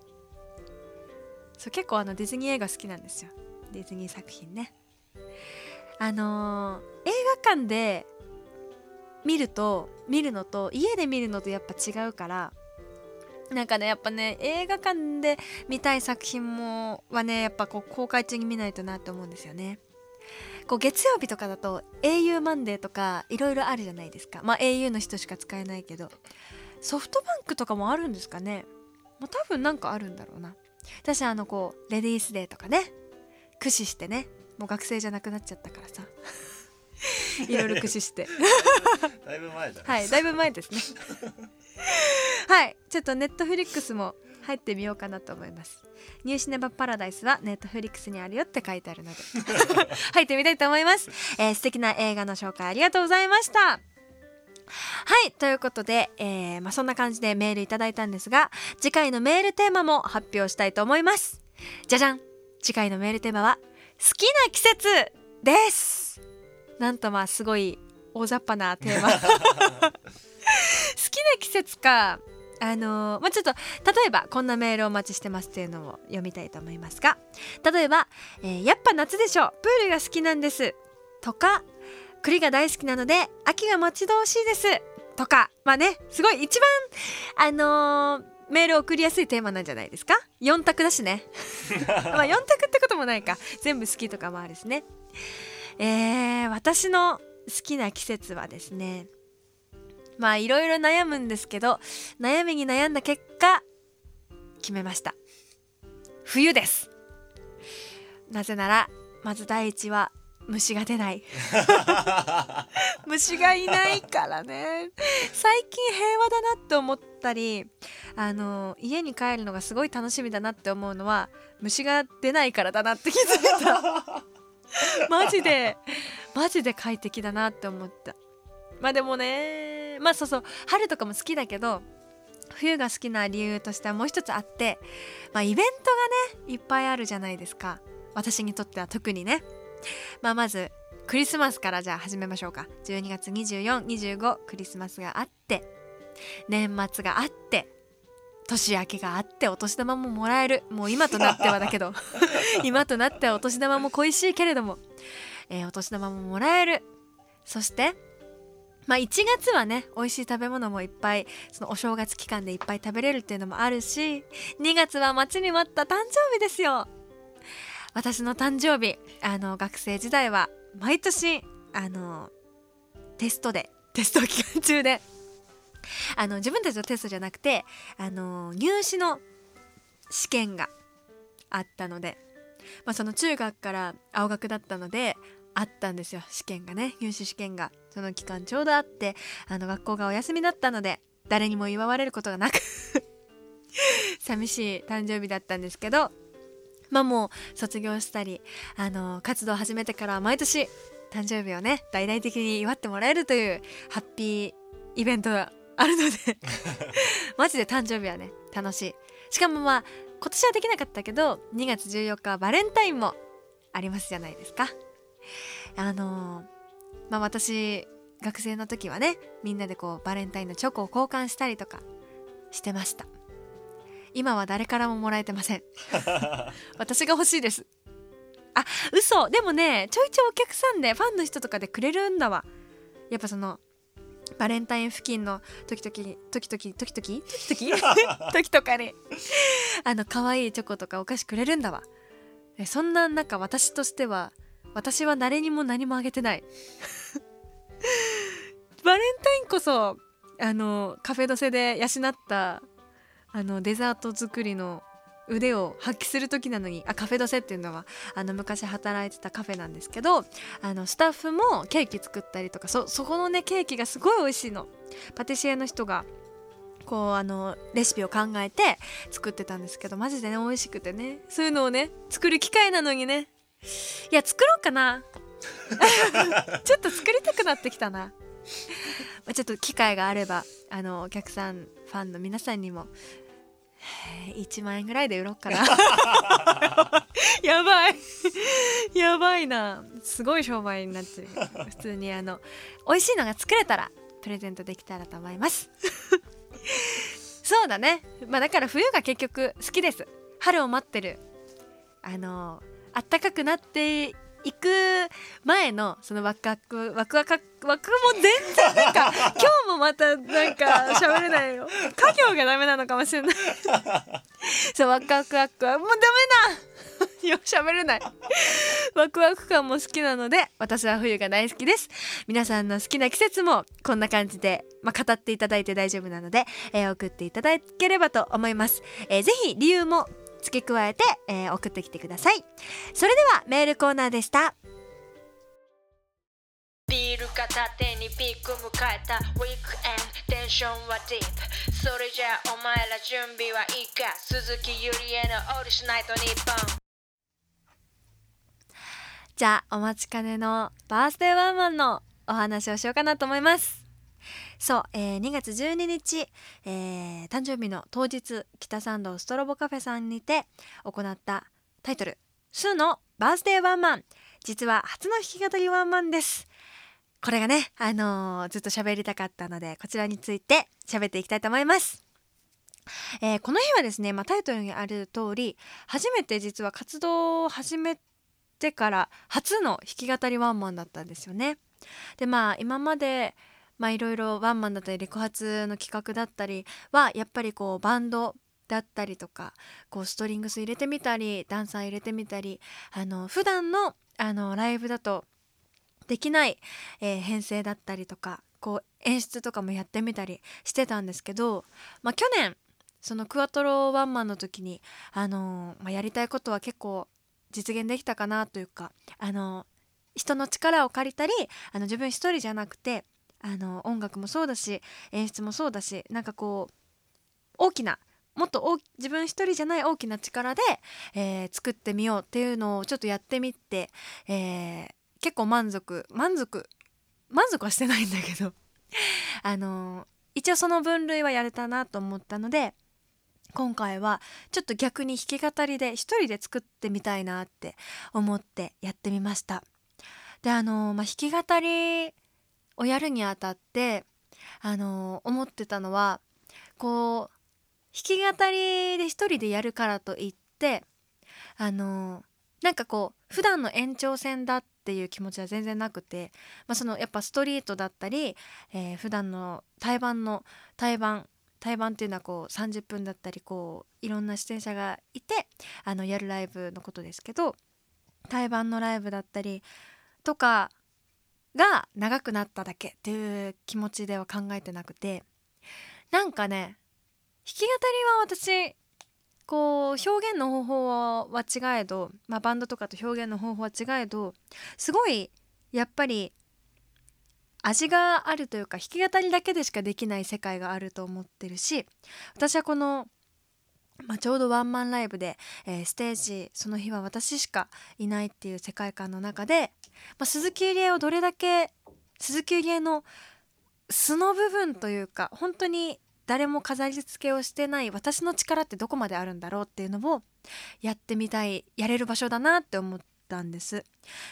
そう結構あのディズニー映画好きなんですよ。ディズニー作品ね。あのー映画館で見ると見るのと家で見るのとやっぱ違うからなんかねやっぱね映画館で見たい作品もはねやっぱこう公開中に見ないとなって思うんですよね。こう月曜日とかだと au マンデーとかいろいろあるじゃないですか。まあ au の人しか使えないけど。ソフトバンクとかもあるんですかね。まあ多分なんかあるんだろうな。私あのこうレディースデーとかね。駆使してね。もう学生じゃなくなっちゃったからさ。[LAUGHS] いろいろ駆使して。だいぶ前だねはいだいぶ前ですね。[LAUGHS] はいちょっとネットフリックスも入ってみようかなと思います。ニューシネマパラダイスはネットフリックスにあるよって書いてあるので。[LAUGHS] 入ってみたいと思います、えー素敵な映画の紹介ありがとうございました。はいということで、えーまあ、そんな感じでメールいただいたんですが次回のメールテーマも発表したいと思います。じゃじゃん。次回のメールテーマは好きな季節ですなんとまあすごい大雑把なテーマ。[LAUGHS] 好きな季節か。あのーまあ、ちょっと例えばこんなメールをお待ちしてますっていうのを読みたいと思いますが。例えば、えーやっぱ夏でしょ。プールが好きなんです」とか「栗が大好きなので秋が待ち遠しいです」とかまあねすごい一番あのーメール送りやすいテーマなんじゃないですか。4択だしね。[LAUGHS] まあ4択ってこともないか。全部好きとかもあるしねえー、私の好きな季節はですねまあいろいろ悩むんですけど悩みに悩んだ結果決めました。冬です。なぜならまず第一は虫が出ない。[LAUGHS] 虫がいないからね。最近平和だなって思ったりあの家に帰るのがすごい楽しみだなって思うのは虫が出ないからだなって気づいた [LAUGHS] [LAUGHS] マジで。マジで快適だなって思った。まあでもねまあそうそう。春とかも好きだけど冬が好きな理由としてはもう一つあって、まあ、イベントがねいっぱいあるじゃないですか。私にとっては特にね。まあまずクリスマスからじゃあ始めましょうか。12月2425クリスマスがあって年末があって年明けがあってお年玉ももらえる。もう今となってはだけど。[LAUGHS] 今となってはお年玉も恋しいけれども、えー、お年玉ももらえる。そしてまあ1月はね美味しい食べ物もいっぱいそのお正月期間でいっぱい食べれるっていうのもあるし2月は待ちに待った誕生日ですよ。私の誕生日あの学生時代は毎年あのテストでテスト期間中であの自分たちのテストじゃなくてあの入試の試験があったので、まあ、その中学から青学だったのであったんですよ試験がね。入試試験がその期間ちょうどあってあの学校がお休みだったので誰にも祝われることがなく [LAUGHS] 寂しい誕生日だったんですけどまあもう卒業したりあの活動始めてから毎年誕生日をね大々的に祝ってもらえるというハッピーイベントあるので。[LAUGHS] マジで誕生日はね楽しい。しかもまあ今年はできなかったけど2月14日はバレンタインもありますじゃないですか。あのまあ私学生の時はねみんなでこうバレンタインのチョコを交換したりとかしてました。今は誰からももらえてません。[LAUGHS] 私が欲しいです。あ嘘。でもねちょいちょいお客さんでファンの人とかでくれるんだわ。やっぱそのバレンタイン付近の時々時々時々？時々？時 [LAUGHS] [LAUGHS] とかにあの可愛いチョコとかお菓子くれるんだわ。そんな中私としては私は誰にも何もあげてない。[LAUGHS] バレンタインこそあのカフェドセで養ったあのデザート作りの腕を発揮する時なのにあカフェドセっていうのはあの昔働いてたカフェなんですけどあのスタッフもケーキ作ったりとかそそこのねケーキがすごい美味しいの。パティシエの人がこうあのレシピを考えて作ってたんですけどマジでね美味しくてね。そういうのをね作る機会なのにね。いや作ろうかな。[LAUGHS] ちょっと作りたくなってきたな。ちょっと機会があればあのお客さんファンの皆さんにも [LAUGHS] 1万円ぐらいで売ろうかな。[LAUGHS] やばい。[LAUGHS] やばいな。すごい商売になってる。普通にあの美味しいのが作れたらプレゼントできたらと思います。そうだね。まあだから冬が結局好きです。春を待ってる。あの暖かくなって行く前のそのワクワクワクワクワクも全然なんか [LAUGHS] 今日もまたなんか喋れないよ。家業がダメなのかもしれない。そうワクワクワクはもうダメだ。よ喋れない。ワクワク感も好きなので私は冬が大好きです。皆さんの好きな季節もこんな感じで、まあ、語っていただいて大丈夫なので、えー、送っていただければと思います、えー、ぜひ理由も付け加えて、えー、送ってきてください。それではメールコーナーでした。ビール片手にピーク迎えたウィークエンドテンションはディープ。それじゃあお前ら準備はいいか？鈴木ゆりえのオールしないと日本じゃあお待ちかねのバースデーワンマンのお話をしようかなと思いますそう、えー、2月12日、えー、誕生日の当日北参道ストロボカフェさんにて行ったタイトル「スーのバースデーワンマン」実は初の弾き語りワンマンです。これがね、あのー、ずっと喋りたかったのでこちらについて喋っていきたいと思います。えー、この日はですね、まあ、タイトルにある通り初めて実は活動を始めてから初の弾き語りワンマンだったんですよね。でまあ今までまあいろいろワンマンだったりレコ発の企画だったりはやっぱりこうバンドだったりとかこうストリングス入れてみたりダンサー入れてみたりあの普段のあのライブだとできない、えー、編成だったりとかこう演出とかもやってみたりしてたんですけど、まあ、去年そのクワトロワンマンの時に、あの、まあ、やりたいことは結構実現できたかなというか、あの人の力を借りたりあの自分一人じゃなくてあの音楽もそうだし演出もそうだしなんかこう大きなもっと自分一人じゃない大きな力で、えー作ってみようっていうのをちょっとやってみて、えー結構満足満足満足はしてないんだけど [LAUGHS] あの一応その分類はやれたなと思ったので今回はちょっと逆に弾き語りで一人で作ってみたいなって思ってやってみました。であの、まあ、弾き語りをやるにあたってあの思ってたのはこう弾き語りで一人でやるからといってあのなんかこう普段の延長線だっていう気持ちは全然なくて、まあ、そのやっぱストリートだったり、えー、普段の対バンの対バン対バンっていうのはこう30分だったりこういろんな出演者がいてあのやるライブのことですけど対バンのライブだったりとかが長くなっただけっていう気持ちでは考えてなくてなんかね弾き語りは私こう表現の方法は違えど、まあ、バンドとかと表現の方法は違えどすごいやっぱり味があるというか弾き語りだけでしかできない世界があると思ってるし私はこの、まあ、ちょうどワンマンライブで、えーステージその日は私しかいないっていう世界観の中で、まあ、鈴木ゆりえをどれだけ鈴木ゆりえの素の部分というか本当に誰も飾り付けをしてない私の力ってどこまであるんだろうっていうのをやってみたいやれる場所だなって思ったんです。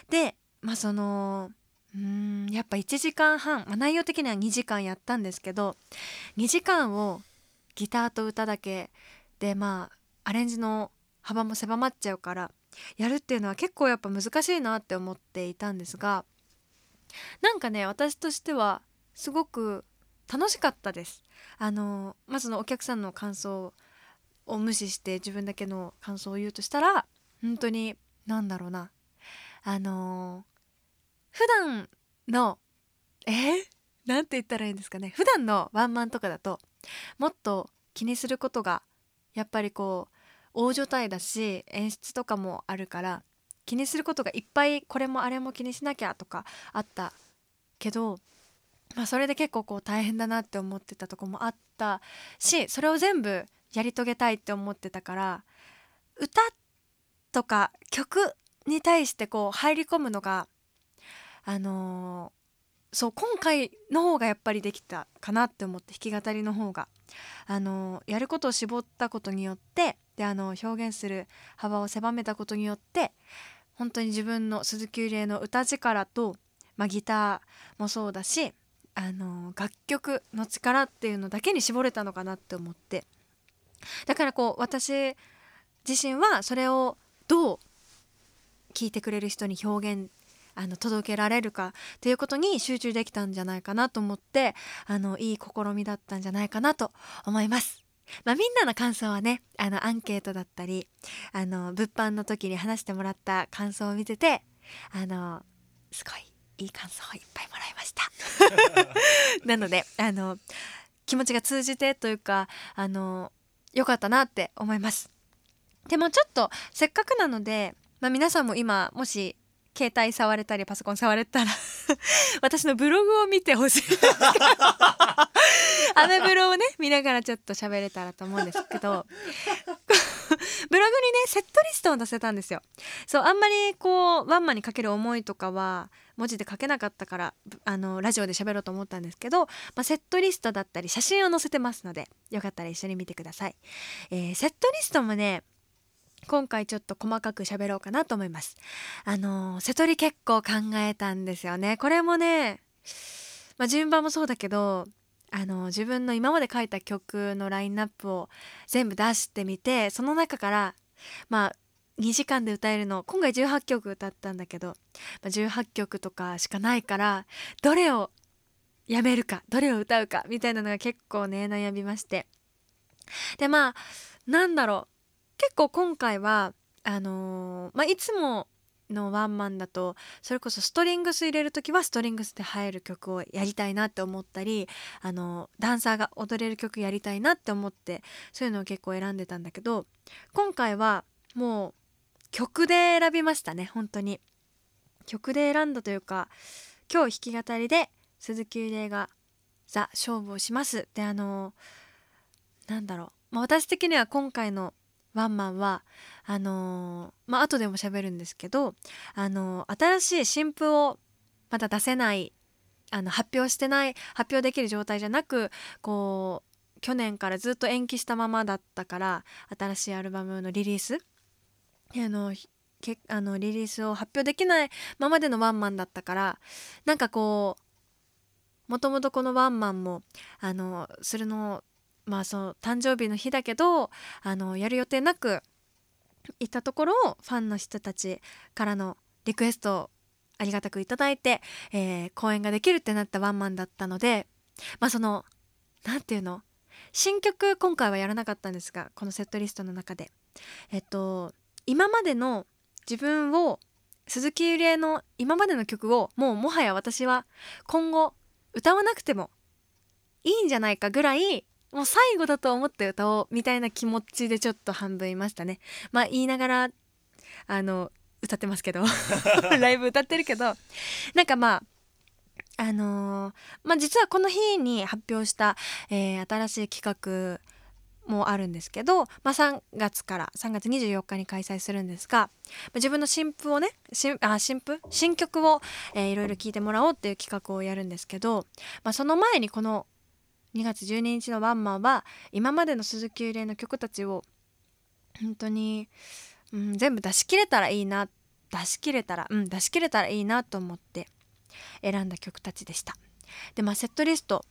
でまあそのうんやっぱ1時間半、まあ、内容的には2時間やったんですけど2時間をギターと歌だけでまあアレンジの幅も狭まっちゃうからやるっていうのは結構やっぱ難しいなって思っていたんですがなんかね私としてはすごく楽しかったです。あのまずのお客さんの感想を無視して自分だけの感想を言うとしたら本当に何だろうな。あの普段のえ？ー、なんて言ったらいいんですかね。普段のワンマンとかだともっと気にすることがやっぱりこう大所帯だし演出とかもあるから気にすることがいっぱいこれもあれも気にしなきゃとかあったけどまあ、それで結構こう大変だなって思ってたとこもあったしそれを全部やり遂げたいって思ってたから歌とか曲に対してこう入り込むのがあのそう今回の方がやっぱりできたかなって思って弾き語りの方が、あのやることを絞ったことによってであの表現する幅を狭めたことによって本当に自分の鈴木ゆりえの歌力と、まあ、ギターもそうだしあの楽曲の力っていうのだけに絞れたのかなって思って。だからこう私自身はそれをどう聞いてくれる人に表現あの届けられるかっていうことに集中できたんじゃないかなと思ってあのいい試みだったんじゃないかなと思います。まあ、みんなの感想はねあのアンケートだったりあの物販の時に話してもらった感想を見ててあのすごいいい感想をいっぱいもらいました。[LAUGHS] なのであの気持ちが通じてというかあの良かったなって思います。でもちょっとせっかくなので、まあ、皆さんも今もし携帯触れたりパソコン触れたら [LAUGHS] 私のブログを見てほしい。[LAUGHS] あのブログをね見ながらちょっと喋れたらと思うんですけど。[LAUGHS] ブログにねセットリストを出せたんですよ。そうあんまりこうワンマンにかける思いとかは文字で書けなかったからあのラジオで喋ろうと思ったんですけど、まあ、セットリストだったり写真を載せてますのでよかったら一緒に見てください、えーセットリストもね今回ちょっと細かく喋ろうかなと思います。あの瀬戸り結構考えたんですよね。これもねまあ順番もそうだけどあの自分の今まで書いた曲のラインナップを全部出してみてその中からまあ2時間で歌えるの今回18曲歌ったんだけど、まあ、18曲とかしかないからどれをやめるかどれを歌うかみたいなのが結構ね悩みまして。でまあなんだろう。結構今回はあのーまあ、いつものワンマンだとそれこそストリングス入れる時はストリングスで入る曲をやりたいなって思ったりあのダンサーが踊れる曲やりたいなって思ってそういうのを結構選んでたんだけど今回はもう曲で選びましたね本当に。曲で選んだというか今日弾き語りで鈴木優玲が「ザ勝負をします」であのなんだろう、まあ、私的には今回のワンマンはあのー、まあ後でも喋るんですけど、あのー、新しい新譜をまだ出せないあの発表してない発表できる状態じゃなくこう去年からずっと延期したままだったから新しいアルバムのリリースあのけあのリリースを発表できないままでのワンマンだったからなんかこうもともとこのワンマンもあのするのまあその誕生日の日だけどあのやる予定なく行ったところをファンの人たちからのリクエストをありがたくいただいて、えー、公演ができるってなったワンマンだったのでまあその何て言うの新曲今回はやらなかったんですがこのセットリストの中で。えっと今までの自分を鈴木ゆりえの今までの曲をもうもはや私は今後歌わなくてもいいんじゃないかぐらいもう最後だと思って歌おうみたいな気持ちでちょっと半分いましたね。まあ言いながらあの歌ってますけど。[LAUGHS] ライブ歌ってるけど。なんかまああのー、まあ実はこの日に発表した、えー、新しい企画もあるんですけど、まあ、3月から3月24日に開催するんですが、ま、自分の新譜をね新あ新譜？新曲を、えー、いろいろ聴いてもらおうっていう企画をやるんですけど、まあ、その前にこの2月12日のワンマンは今までの鈴木優玲の曲たちを本当に、うん、全部出し切れたらいいな出し切れたらうん出し切れたらいいなと思って選んだ曲たちでした。でまあセットリスト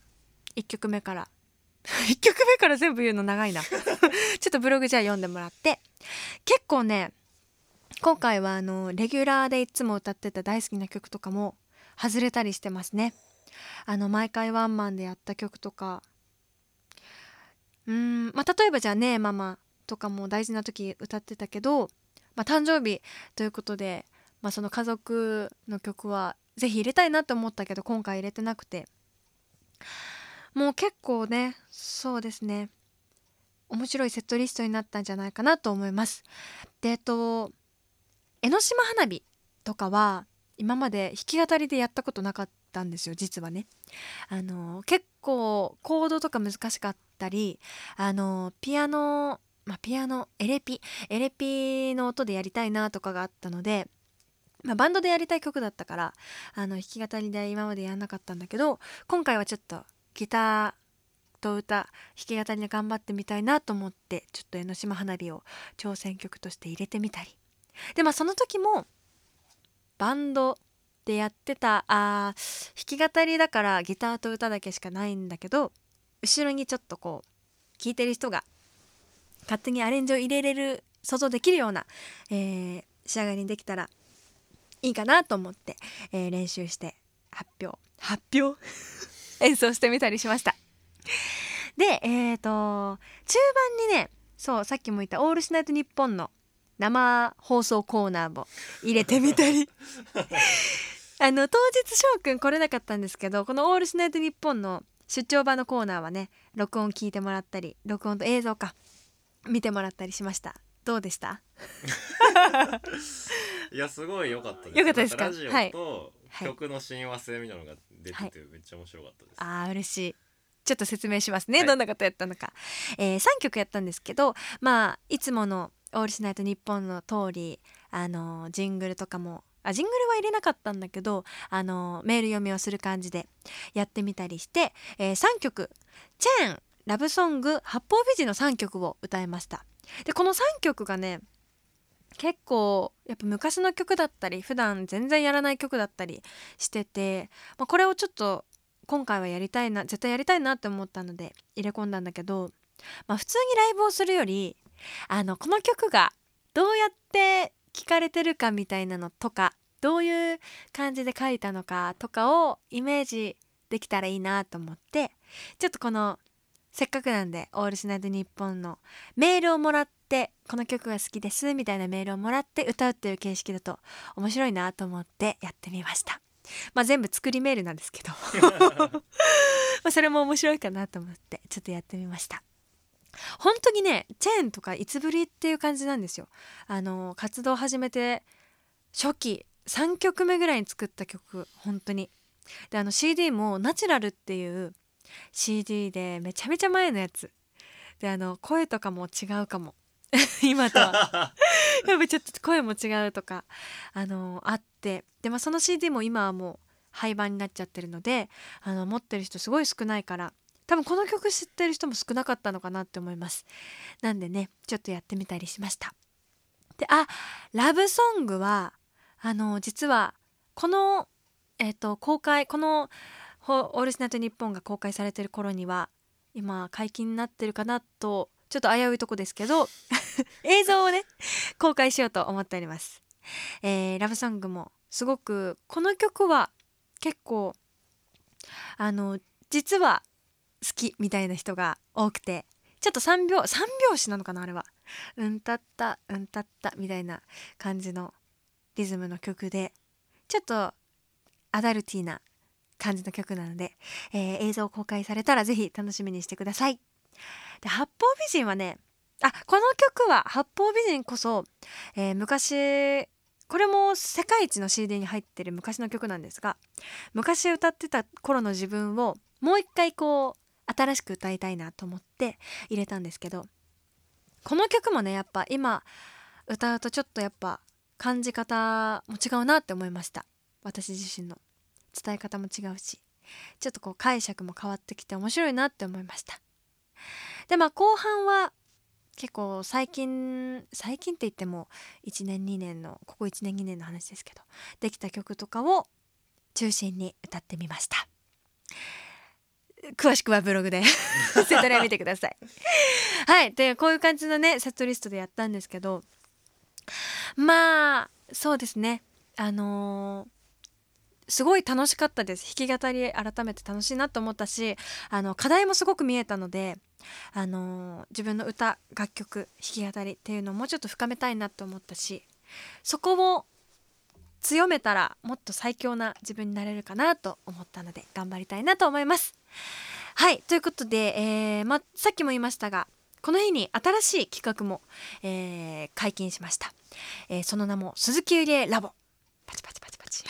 1曲目から [LAUGHS] 1曲目から全部言うの長いな。[LAUGHS] ちょっとブログじゃあ読んでもらって。結構ね今回はあのレギュラーでいつも歌ってた大好きな曲とかも外れたりしてますね。あの毎回ワンマンでやった曲とか。うんまあ例えばじゃあ「ねえママ」とかも大事な時歌ってたけど、まあ、誕生日ということで、まあ、その家族の曲は是非入れたいなと思ったけど今回入れてなくて。もう結構ねそうですね。面白いセットリストになったんじゃないかなと思います。でえっと江ノ島花火とかは今まで弾き語りでやったことなかったんですよ実はね。あの結構コードとか難しかったりあのピアノまあ、ピアノエレピエレピの音でやりたいなとかがあったので、まあ、バンドでやりたい曲だったからあの弾き語りで今までやらなかったんだけど今回はちょっとギターと歌弾き語りで頑張ってみたいなと思ってちょっと江ノ島花火を挑戦曲として入れてみたりでまあその時もバンドでやってたあ弾き語りだからギターと歌だけしかないんだけど後ろにちょっとこう聴いてる人が勝手にアレンジを入れれる想像できるような、えー、仕上がりにできたらいいかなと思って、えー、練習して発表発表？[LAUGHS] 演奏してみたりしました。でえっ、ー、と中盤にねそうさっきも言った「オールシナイトニッポン」の生放送コーナーも入れてみたり。[LAUGHS] あの当日翔くん来れなかったんですけどこの「オールシナイトニッポン」の出張版のコーナーはね録音聞いてもらったり録音と映像か見てもらったりしました。どうでした？いやすごい良かったです。良かったですか？ラジオと曲の親和性みたいなのが出ててめっちゃ面白かったです、はい、あー嬉しい。ちょっと説明しますね、はい、どんなことやったのか、えー、3曲やったんですけどまあいつもの「オールシナイトニッポン」の通りあのジングルとかもあジングルは入れなかったんだけどあのメール読みをする感じでやってみたりして、えー、3曲「チェーン」ラブソング八方美人の3曲を歌いました。でこの3曲がね結構やっぱ昔の曲だったり普段全然やらない曲だったりしてて、まあ、これをちょっと今回はやりたいな絶対やりたいなって思ったので入れ込んだんだけど、まあ、普通にライブをするよりあのこの曲がどうやって聴かれてるかみたいなのとかどういう感じで書いたのかとかをイメージできたらいいなと思ってちょっとこのせっかくなんでオールシナイトニッポンのメールをもらってこの曲が好きですみたいなメールをもらって歌うっていう形式だと面白いなと思ってやってみました。まあ全部作りメールなんですけど。[LAUGHS] まあそれも面白いかなと思ってちょっとやってみました本当にねチェーンとかいつぶりっていう感じなんですよ。あの活動始めて初期3曲目ぐらいに作った曲本当に。であの CD も「ナチュラル」っていう CD でめちゃめちゃ前のやつ。であの声とかも違うかも。[LAUGHS] 今とは。[LAUGHS] やっぱちょっと声も違うとかあのあって。で、まあ、その CD も今はもう廃盤になっちゃってるのであの持ってる人すごい少ないから多分この曲知ってる人も少なかったのかなって思います。なんでねちょっとやってみたりしました。であラブソングはあの実はこのえ、ー、と公開この「オールスナイトニッポン」が公開されてる頃には今解禁になってるかなとちょっと危ういとこですけど [LAUGHS] 映像をね公開しようと思っております、えー、ラブソングもすごくこの曲は結構あの実はきみたいな人が多くてちょっと3秒3拍子なのかなあれはうんたったうんたったみたいな感じのリズムの曲でちょっとアダルティーな感じの曲なので、えー、映像公開されたら是非楽しみにしてください。で八方美人はねあこの曲は八方美人こそ、えー、昔これも世界一の CD に入ってる昔の曲なんですが昔歌ってた頃の自分をもう一回こう新しく歌いたいなと思って入れたんですけどこの曲もねやっぱ今歌うとちょっとやっぱ感じ方も違うなって思いました。私自身の。伝え方も違うし。ちょっとこう解釈も変わってきて面白いなって思いました。でまあ後半は結構最近最近って言っても1年2年のここ1年2年の話ですけどできた曲とかを中心に歌ってみました。詳しくはブログでセトレ見てください。はい。でこういう感じのねセットリストでやったんですけどまあそうですね。あのーすごい楽しかったです。弾き語り改めて楽しいなと思ったしあの課題もすごく見えたのであの自分の歌楽曲弾き語りっていうのをもうちょっと深めたいなと思ったしそこを強めたらもっと最強な自分になれるかなと思ったので頑張りたいなと思います。はいということで、えーま、さっきも言いましたがこの日に新しい企画も、えー、解禁しました、えー、その名も鈴木ゆりえラボ。パチパチパチパチ。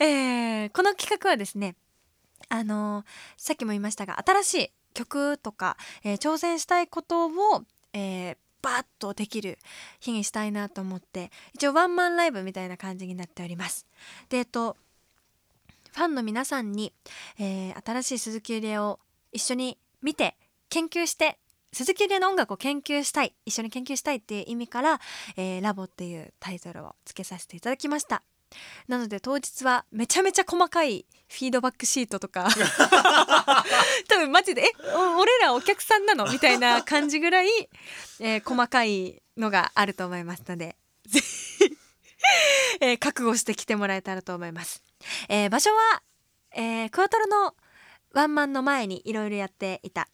[LAUGHS] えー、この企画はですねあのー、さっきも言いましたが新しい曲とか、えー、挑戦したいことを、えー、バーッとできる日にしたいなと思って一応ワンマンライブみたいな感じになっております。でえっとファンの皆さんに、えー、新しい鈴木ゆりえを一緒に見て研究して鈴木ゆりえの音楽を研究したい一緒に研究したいっていう意味から「えー、ラボ」っていうタイトルをつけさせていただきました。なので当日はめちゃめちゃ細かいフィードバックシートとか [LAUGHS] 多分マジで「え俺らお客さんなの?」みたいな感じぐらい、えー、細かいのがあると思いますのでぜひ [LAUGHS] えー、覚悟して来てもらえたらと思います。えー、場所は、えー、クワトロのワンマンの前にいろいろやっていた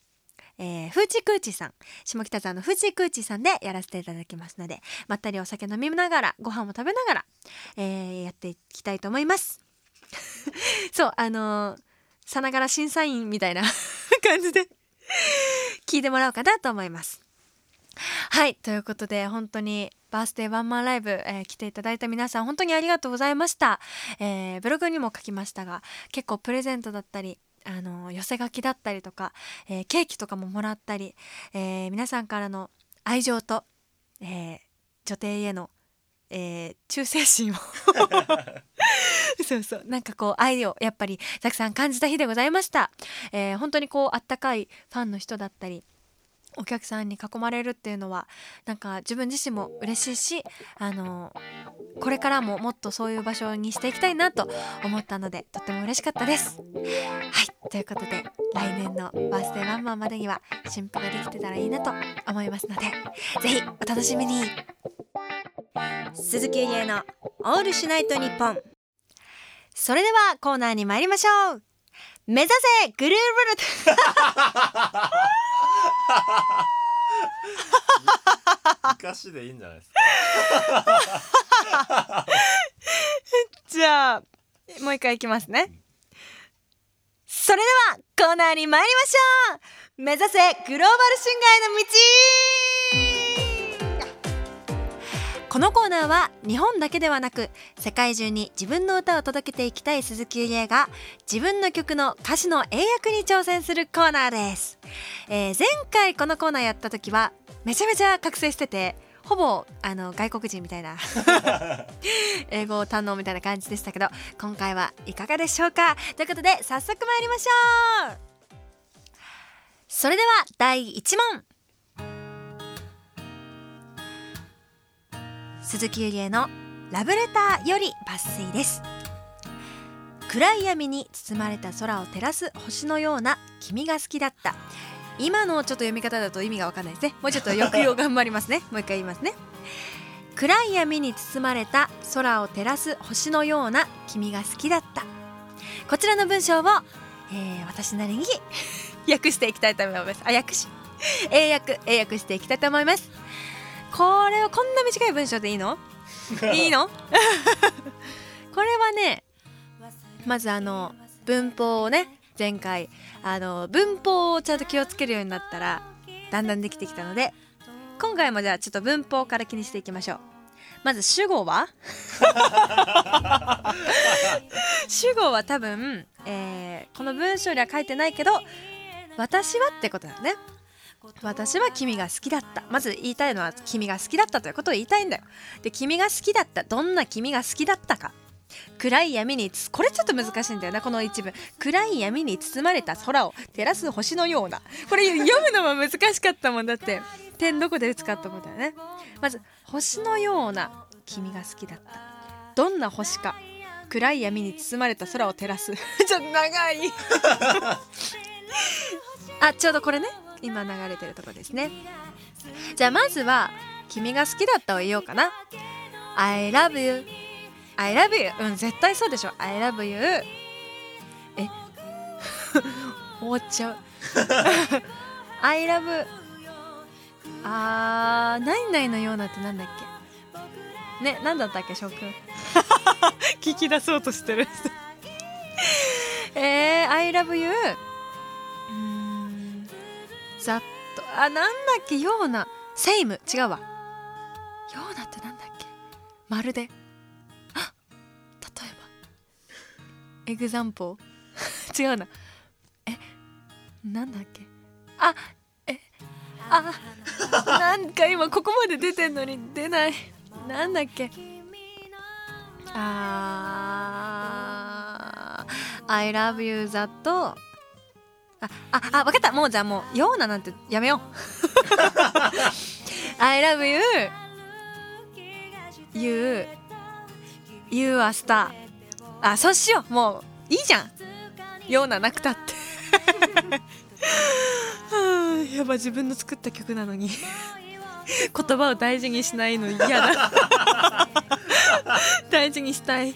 えー、フーチクーチさん下北沢のフーチクーチさんでやらせていただきますのでまったりお酒飲みながらご飯も食べながら、えー、やっていきたいと思います [LAUGHS] そうあのー、さながら審査員みたいな [LAUGHS] 感じで聞いてもらおうかなと思いますはいということで本当にバースデーワンマンライブ、えー、来ていただいた皆さん本当にありがとうございました、えー、ブログにも書きましたが結構プレゼントだったりあの寄せ書きだったりとか、えー、ケーキとかももらったり、えー、皆さんからの愛情と、えー、女帝への、え忠誠心を。[LAUGHS] そうそうなんかこう愛をやっぱりたくさん感じた日でございました、え本当にこうあったかいファンの人だったりお客さんに囲まれるっていうのはなんか自分自身も嬉しいしあのこれからももっとそういう場所にしていきたいなと思ったのでとっても嬉しかったです。はいということで来年のバースデーワンマンまでには新婦ができてたらいいなと思いますので是非お楽しみに。鈴木ゆりの「オールシュナイトニッポン」それではコーナーに参りましょう。目指せグルーブル生かしでいいんじゃないですかじゃあもう一回いきますね。それではコーナーに参りましょう。目指せグローバルシンガーへの道。このコーナーは日本だけではなく世界中に自分の歌を届けていきたい鈴木優里が自分の曲の歌詞の英訳に挑戦するコーナーです、えー前回このコーナーやった時はめちゃめちゃ覚醒しててほぼあの外国人みたいな [LAUGHS] 英語を堪能みたいな感じでしたけど今回はいかがでしょうか？ということで早速参りましょう。それでは第1問鈴木ゆりえのラブレターより抜粋です。暗い闇に包まれた空を照らす星のような君が好きだった。今のちょっと読み方だと意味がわかんないですね。もうちょっと抑揚頑張りますね。[LAUGHS] もう一回言いますね。暗い闇に包まれた空を照らす星のような君が好きだった。こちらの文章を、えー私なりに [LAUGHS] 訳していきたいと思います。あ訳し。英訳英訳していきたいと思いますこれはこんな短い文章でいいの？[LAUGHS] いいの？[LAUGHS] これはねまずあの文法をね前回あの文法をちゃんと気をつけるようになったらだんだんできてきたので今回もじゃあちょっと文法から気にしていきましょう。まず主語は？[LAUGHS] 主語は多分、えーこの文章には書いてないけど私はってことだよね私は君が好きだった。まず言いたいのは君が好きだったということを言いたいんだよ。で君が好きだった。どんな君が好きだったか。暗い闇につこれちょっと難しいんだよな。この一文暗い闇に包まれた空を照らす星のような。これ読むのも難しかったもんだって。点どこで打つかってことだよね。まず星のような君が好きだった。どんな星か。暗い闇に包まれた空を照らす。[LAUGHS] ちょっと長い。[LAUGHS] あちょうどこれね今流れてるとこですね。じゃあまずは君が好きだったを言おうかな。I love you. I love you. うん絶対そうでしょ。I love you. え？[LAUGHS] 終わっちゃう。[LAUGHS] I love. あーないないのようなってなんだっけ？ねなんだったっけ翔くん？[LAUGHS] 聞き出そうとしてる。えー、I love you ざっと。あなんだっけ？ようなセイム。違うわ。ようなってなんだっけ？まるで。あ例えば。エグザンポー。[LAUGHS] 違うな。えなんだっけ？あえあなんか今ここまで出てんのに出ない。なんだっけ？あー。I love you that ああ分かった。もうじゃあもうようななんてやめよう。[LAUGHS] I love you. You you are star. あそうしよう。もういいじゃん。ようななくたって。は [LAUGHS] あやば自分の作った曲なのに。[LAUGHS] 言葉を大事にしないの嫌だ。大事にしたい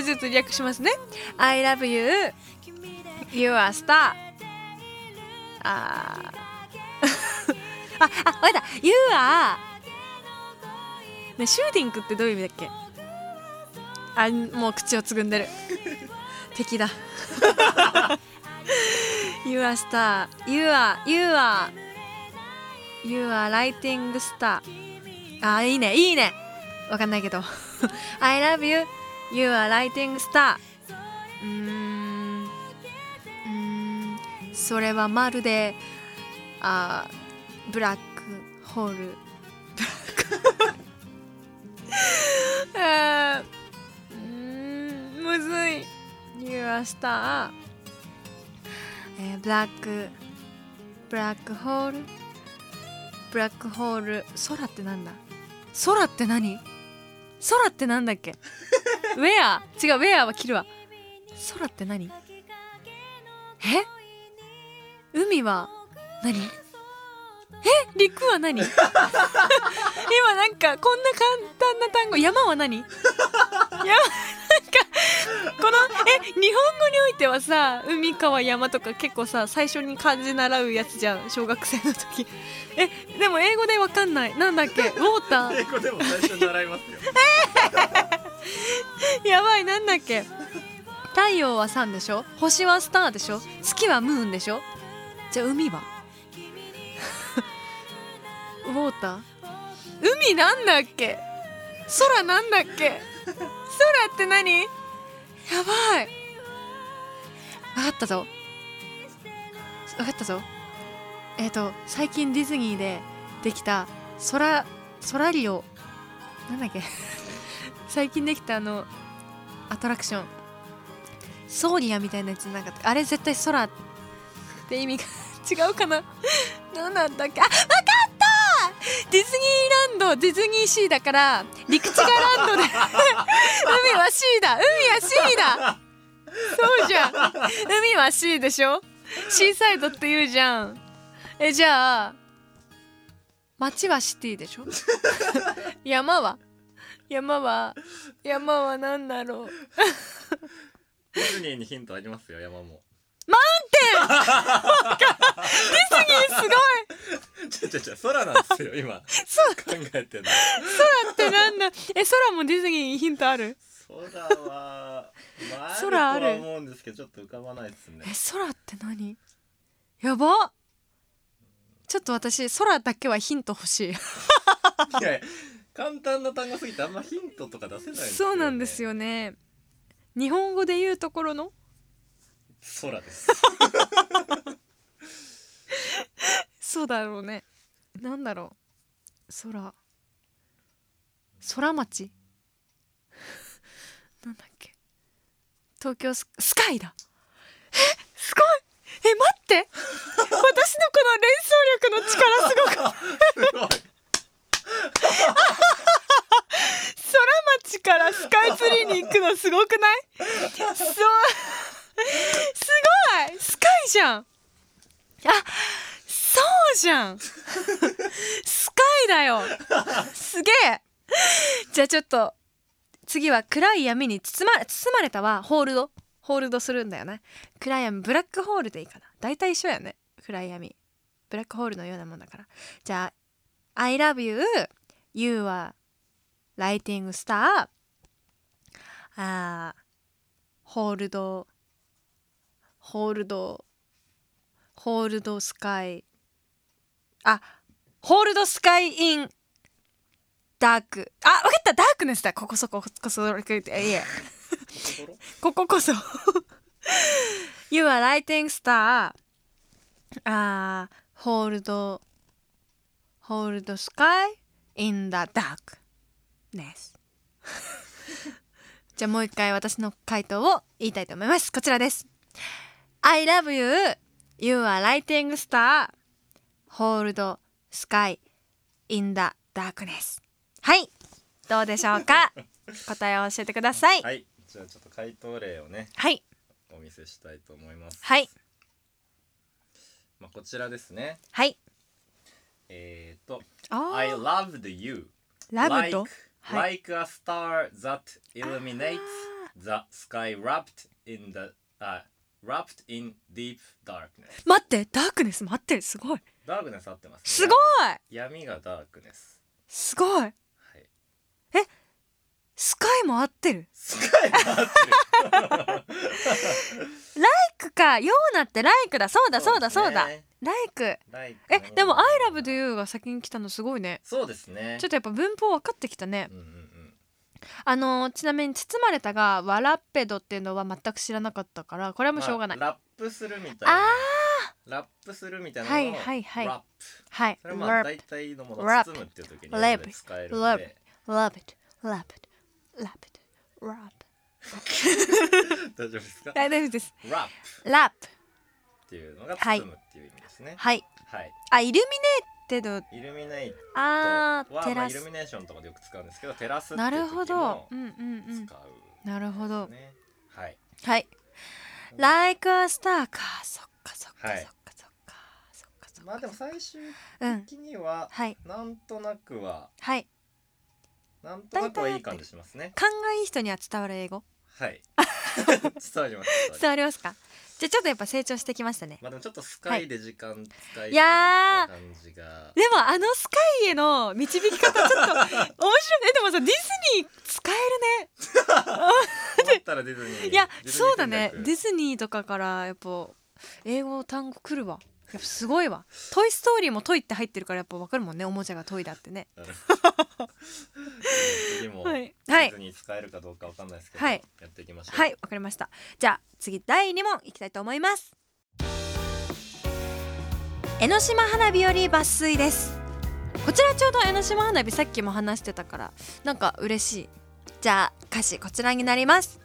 えーじゃちょっと略しますね I love you You are star あーあ、あ、わかった You are ね、シューティングってどういう意味だっけあ、もう口をつぐんでる敵だ You are star You are You are You are lighting star あ、いいねいいねわかんないけど I love you You are lighting star. うん。うん。それはまるであブラックホール。ブラック。[LAUGHS] あーうん。むずい。You are star. えブラック。ブラックホール。ブラックホール。空ってなんだ？空って何？空ってなんだっけ？ウェア。違うウェアは着るわ。空って何？え？海は何？え？陸は何？[LAUGHS] 今なんかこんな簡単な単語。山は何？山このえ日本語においてはさ海川山とか結構さ最初に漢字習うやつじゃん小学生の時。えでも英語でわかんない。なんだっけ？[LAUGHS] ウォーター。英語でも最初に習いますよ。[LAUGHS] やばいなんだっけ？太陽はサンでしょ？星はスターでしょ？月はムーンでしょ？じゃあ海は？[LAUGHS] ウォーター？海なんだっけ？空なんだっけ？空って何？やばい。分かったぞ。分かったぞ。えっ、と最近ディズニーでできた空空リオ。なんだっけ？[LAUGHS] 最近できたあのアトラクション。ソーリアみたいなやつなんかあれ絶対空って意味が違うかな。[LAUGHS] 何なんだっけ？あ分かった！ディズニーランドディズニーシーだから陸地がランドで [LAUGHS] 海は C だ海は C だ。そうじゃん。海は C でしょ？シーサイドって言うじゃん。えじゃあ街はシティでしょ？[LAUGHS] 山は？山は山は何だろう？ディズニーにヒントありますよ山も [LAUGHS] すごい。[LAUGHS] ちょちょちょ空なんですよ今。[LAUGHS] そう。考えてるの。空ってなんだ？え空もディズニーにヒントある？空はまあ空ある思うんですけどちょっと浮かばないですね。え空って何？やば。ちょっと私空だけはヒント欲しい。[LAUGHS] いやいや簡単な単語すぎてあんまヒントとか出せないんですよ、そうなんですよね。日本語で言うところの？空ですそうだろうね。なんだろう。空。空町。[LAUGHS] なんだっけ。東京ススカイだ。え？すごい。え待って。私のこの連想力の力すごく。すごい。[LAUGHS] 空町からスカイツリーに行くのすごくない？そう。すごい。スカイじゃん。あそうじゃん。スカイだよ。すげえ。じゃあちょっと次は暗い闇に包ま包まれたはホールド？ホールドするんだよね。暗い闇ブラックホールでいいかな。大体一緒やね。暗い闇。ブラックホールのようなもんだから。じゃあ I love you You are lighting star あホールド。ホールド。ホールドスカイ。あホールドスカイイン。ダーク。あわかった。ダークネスだ。ここそここそいえ心こ？ここそ。You are lighting star あーホールドホールドスカイ in the darkness [LAUGHS] じゃあもう一回私の回答を言いたいと思います。こちらです。I love you You are lighting star Hold sky in the darkness はいどうでしょうか答えを教えてくださいはいじゃあちょっと回答例をねはいお見せしたいと思いますはいまあこちらですねはいえー、とあ I ー loved you ラブ like, like a star that illuminates the sky wrapped in the、uh, wrapped in deep darkness 待ってダークネス待ってるすごいダークネス合ってます、ね、すごい！闇がダークネス。すごい。はい。スカイも合ってる？スカイが合ってる。[LAUGHS] ライクかヨーナってライクだ。そうだそうだそうだ。ねライクえでも「I love you」が先に来たのすごいね。そうですね。ちょっとやっぱ文法分かってきたね。うんあのーちなみに「包まれた」が「ワラッペド」っていうのは全く知らなかったからこれはもうしょうがない、まあラップするみたいな。あラップするみたいなのをはいはいはい。ラップ。はい。それはまあ Love 大体のものを包むっていう時に英語で使えるん Lap で love it love it love it rap 大丈夫ですか？大丈夫です。ラップ。ラップ。っていうのが包むっていう意味ですね。はい。はい。あイルミネーテド。イルミネイトあーはまあイルミネーションとかでよく使うんですけど照らすっていなうるほど。時もうんうん。うん使うなるほど。ねはい。はい。Like a star かそっかそっかはい。そっかそっかそっかそっか。まあでも最終うん。的にははい。なんとなくははい。なんとなくはいい感じしますね。勘がいい人には伝わる英語？はい。[LAUGHS] 伝わります伝わります。伝わりますか？じゃあちょっとやっぱ成長してきましたね。まあでもちょっとスカイで時間使いやた感じが。でもあのスカイへの導き方ちょっと面白い。えでもさディズニー使えるね。[LAUGHS] 思ったらディズニー。いやそうだね。ディズニーとかからやっぱ英語単語来るわ。やっぱすごいわ「トイ・ストーリー」も「トイ」って入ってるからやっぱ分かるもんね。おもちゃがトイだってね。[LAUGHS] 次も、はい。はい。ディズニー使えるかどうかわかんないですけど、はい。やっていきましょう。はいわかりました。じゃあ次第2問いきたいと思います。江ノ島花火より抜粋です。こちらちょうど江ノ島花火さっきも話してたからなんか嬉しい。じゃあ歌詞こちらになります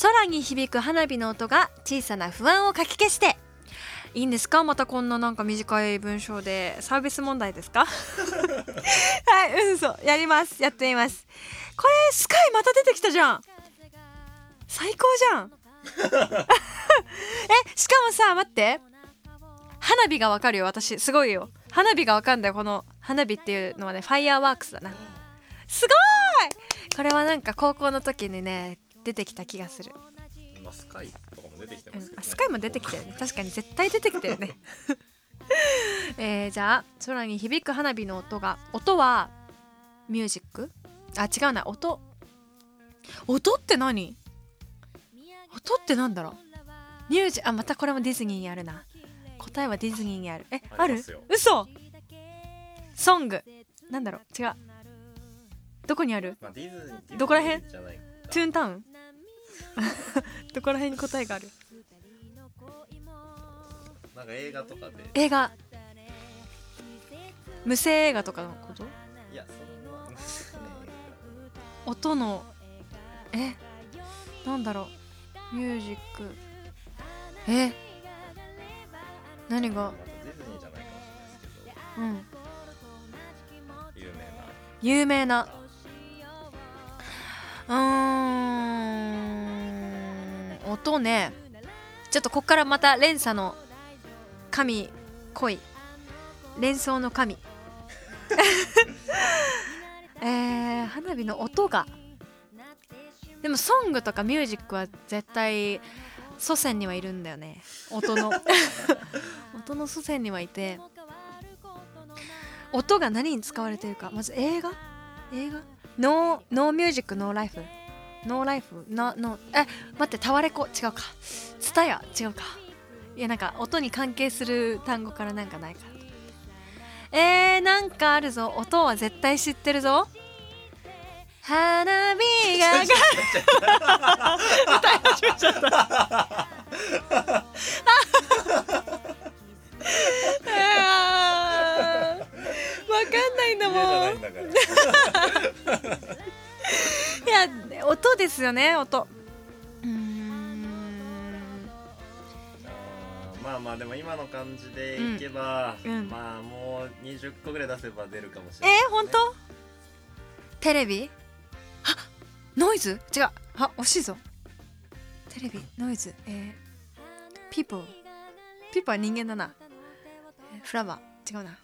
空に響く花火の音が小さな不安をかき消して。いいんですか？またこんななんか短い文章で。サービス問題ですか？[LAUGHS] はい嘘やります。やってみます。これスカイまた出てきたじゃん。最高じゃん。[LAUGHS] えしかもさ待って。花火がわかるよ私。すごいよ。花火がわかんだよこの花火っていうのはね。ファイヤーワークスだな。すごい！これはなんか高校の時にね出てきた気がする、まあ、スカイとかも出てきてうんますけど、ね。スカイも出てきてるね。確かに絶対出てきてるね。[LAUGHS] えー、じゃあ空に響く花火の音が音はミュージック？あ違うな。音。音って何？音ってなんだろう？ミュージあまたこれもディズニーにあるな。答えはディズニーにある。えある？嘘！ソング。なんだろう？違う。どこにある？まあ、どこら辺？トゥーンタウン？[LAUGHS] どこら辺に答えがある？なんか映画とかで。映画。無声映画とかのこと？いやそんな。音の。え？なんだろう？ミュージック。え？何が？ディズニーじゃないかもしれないですけど。うん。有名な。有名な。うーん音ね。ちょっとこっからまた連鎖の神恋連想の神。[LAUGHS] えー、花火の音が。でもソングとかミュージックは絶対祖先にはいるんだよね。音の。[LAUGHS] 音の祖先にはいて。音が何に使われてるか。まず映画？映画？ノーノーミュージックノーライフノーライフノーノーえ待ってタワレコ違うか。ツタヤ違うか。いやなんか音に関係する単語からなんかないかえー、なんかあるぞ。音は絶対知ってるぞ。花火が歌い始めちゃった。[LAUGHS] あ [LAUGHS] わかんないんだもん。いや音ですよね音。まあまあでも今の感じでいけば、うん。うん。まあもう20個ぐらい出せば出るかもしえれない、ー、本当？テレビ？あノイズ？違う。あ惜しいぞ。テレビノイズ。えー、ピーポーピーポーは人間だな。えーフラワー。違うな。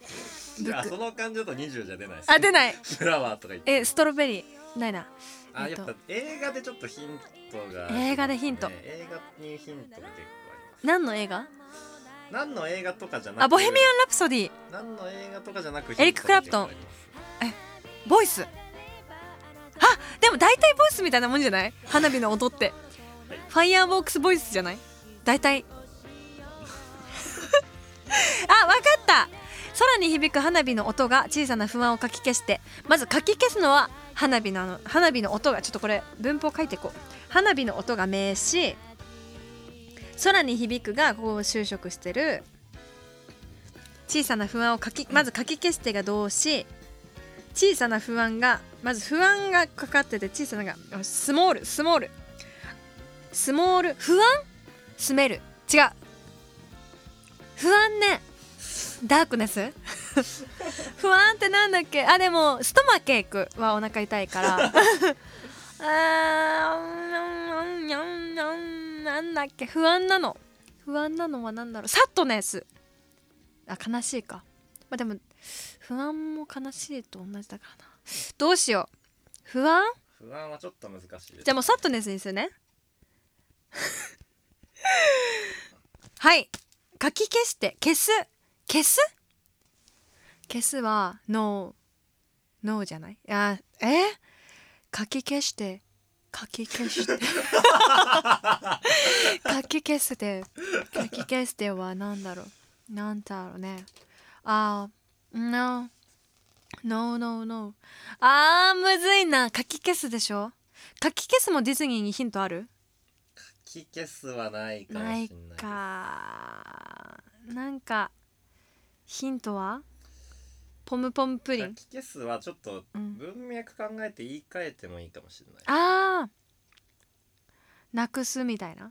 その感じだと20じゃ出ないあ出ない。[LAUGHS] フラワーとか言って。えストロベリーないな。あえっと。やっぱ映画でちょっとヒントが、映画でヒント。ね映画にヒントが結構あります。何の映画？何の映画とかじゃなくあボヘミアン・ラプソディ。何の映画とかじゃなくエリッククラプトン。ヒントが結構ありますボイス。あでも大体ボイスみたいなもんじゃない？花火の音って。はい。ファイヤーボックスボイスじゃない？大体。[LAUGHS] あわかった。空に響く花火の音が小さな不安をかき消してまずかき消すのは花火のあの花火の音がちょっとこれ文法書いていこう。花火の音が名詞空に響くがここを就職してる。小さな不安をかきまずかき消してが動詞。小さな不安がまず不安がかかってて小さながあスモールスモール。スモール不安？スメル違う。不安ねダークネス？不安ってなんだっけ？あでもストマケークはお腹痛いから。[LAUGHS] あーなんなんなんだっけ？不安なの。不安なのは何だろう？サッドネス。あ悲しいか。まあでも不安も悲しいと同じだからな。どうしよう？不安？不安はちょっと難しいです。じゃあもうサッドネスにするね。[LAUGHS] はい。書き消して消す消す？消すはノーノーじゃない？あえ？書き消して書き消して。書き消して。書き消しては何だろう？なんだろうね。あー no no no no あーむずいな。書き消すでしょ？書き消すもディズニーにヒントある？キ消すはないかもしれなないいです。か。なんかヒントは？ポムポムプリン。書き消すはちょっとうん。文脈考えて言い換えてもいいかもしれない、あー。なくすみたいな？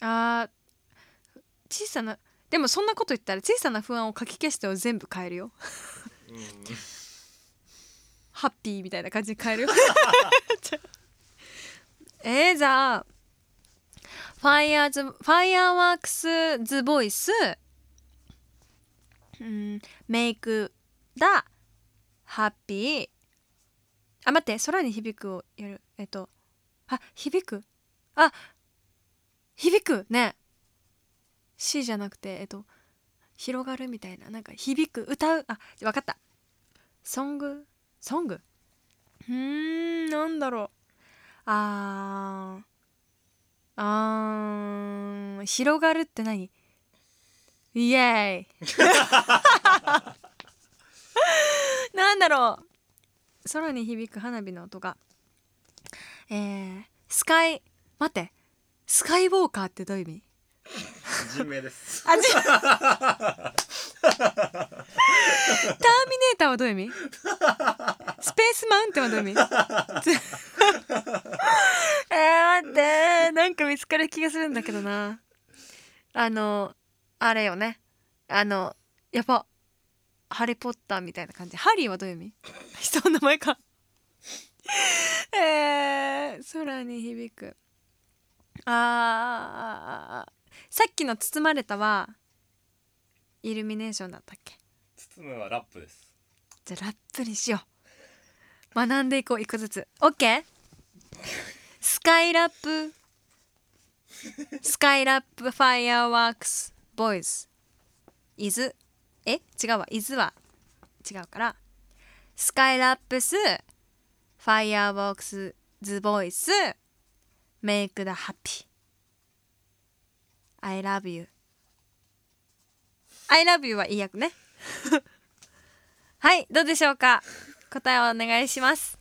あー。小さなでもそんなこと言ったら小さな不安をかき消してを全部変えるよ。うん。ハッピーみたいな感じで変えるよ。[LAUGHS] えー、じゃあ fires fireworks's voice うん make the happy あ待って空に響くをやる。えっとあ響く？あ響く。ね。C じゃなくてえっと広がるみたいな。なんか響く。歌う？あわかった。ソング？ソング？うーんなんだろう。あーあー広がるって何？イエーイなんだろう。空に響く花火の音が。えー、スカイ待って。スカイウォーカーってどういう意味？人名です。あじターミネーターはどういう意味？スペースマウンテンはどういう意味？えー、待って。なんか見つかる気がするんだけどな。あのあれよね。あのやっぱハリー・ポッターみたいな感じ。ハリーはどういう意味？[LAUGHS] 人の名前か。[LAUGHS] えー、空に響く。あーさっきの包まれたはイルミネーションだったっけ？包むはラップです。じゃあラップにしよう。学んでいこう一個ずつ。OK? スカイラップ。スカイラップファイアワークスボーイズイズえ違うわ。イズは違うから。スカイラップスファイアワークスズボイスメイクダハッピー。I love you. I love you はいい役ね。はいどうでしょうか？答えをお願いします。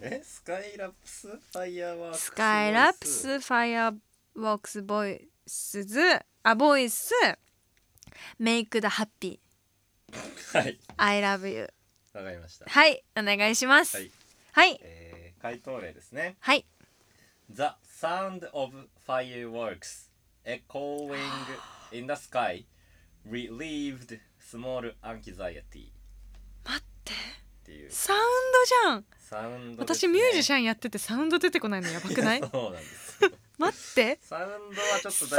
えスカイラップスファイヤーワークスス？カイラップスfireworks voice's あ voice。make the happy はい。ー I love you わかりました。はいお願いします。はい。はい。えー、回答例ですね。はい。The sound of fireworks echoing in the sky relieved small anxiety 待って。っていう。サウンドじゃん。サウンドね、私ミュージシャンやっててサウンド出てこないのやばくない？[LAUGHS] そうなんですよ待って。サウンドはちょっと出してほし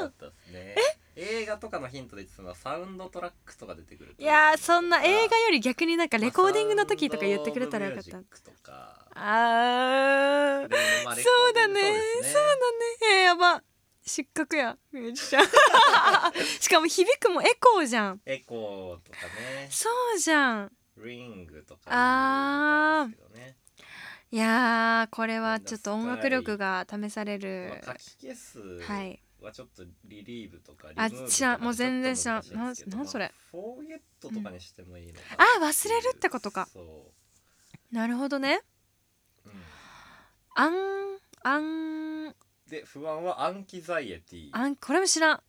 かったですね。映画とかのヒントで言ってたのはサウンドトラックとか出てくるいやーそんな映画より逆になんかレコーディングの時とか言ってくれたらよかったサウンドオブミュー。ジックとかあー。でもまあそうだね。そうだね。えー、やば。失格やミュージシャン。[LAUGHS] しかも響くもエコーじゃん。エコーとかね。そうじゃん。 ring とかあーですけどねいやーこれはちょっと音楽力が試される。まあ、書き消すはい。はちょっと relieve とか re あ move とか知らん。もう全然知らん。ちょっと難しいですけど。ななんそれ。まあフォーゲットとかにしてもいいのかあ忘れるってことか。そう、なるほどね。うん、あんあんで不安は anxiety。あんこれも知らん。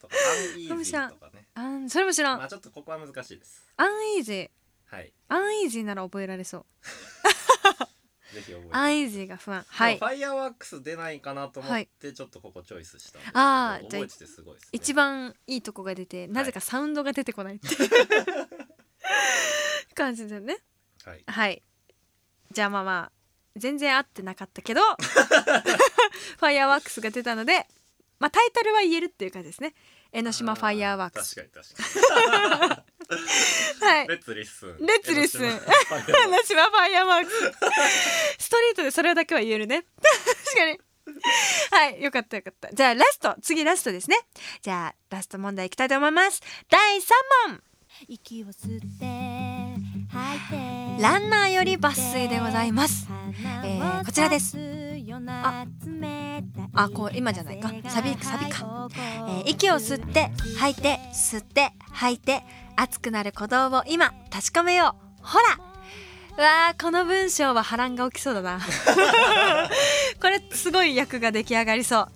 とかアンイージーとかね。あんそれも知らん。まあちょっとここは難しいです。アンイージーはい。アンイージーなら覚えられそう。[LAUGHS] ぜひ覚えてアンイージーが不安。はい。ファイアーワークス出ないかなと思ってちょっとここチョイスしたんですけど、あーじゃあ覚えててすごいですね。一番いいとこが出てなぜかサウンドが出てこないっていう [LAUGHS] 感じだよね。はい。はい。じゃあまあまあ全然合ってなかったけど [LAUGHS] ファイアーワークスが出たのでまあタイトルは言えるっていう感じですね。江ノ島ファイアーワー ks。確かに確かはい。に let's listen let's listen 江ノ島 firework。s ストレートでそれだけは言えるね。[LAUGHS] 確かに。はいよかったよかった。じゃあラスト。次ラストですね。じゃあラスト問題いきたいと思います。第3問。息を吸って吐いてランナーより抜粋でございます、えーこちらです。あ。あこう今じゃないか。サビサビか、えー息を吸って吐いて吸って吐いて熱くなる鼓動を今確かめよう。ほら。うわーこの文章は波乱が起きそうだな。[LAUGHS] これすごい役が出来上がりそう。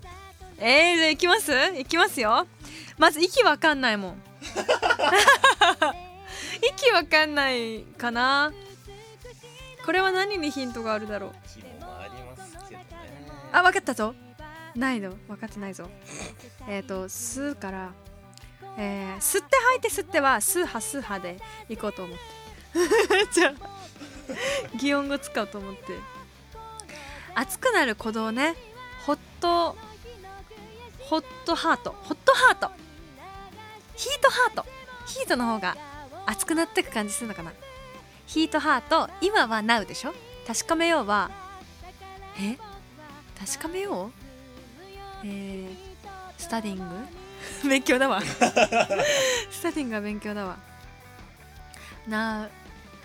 えー、じゃあいきます？いきますよ。まず息わかんないもん。[LAUGHS] 息わかんないかな。これは何にヒントがあるだろう？あ分かったぞ。ないの。分かってないぞ。えっ、と吸うからえー、吸って吐いて吸ってはスーハスーハでいこうと思って。じゃあ擬音語使おうと思って。熱くなる鼓動ね。ホットホットハート。ホットハート。ヒートハート。ヒートの方が熱くなってく感じするのかな。ヒートハート。今は NOW でしょ。確かめようは。え？確かめよう？えー、スタディング？[LAUGHS] 勉強だわ。[LAUGHS] スタディングは勉強だわ。な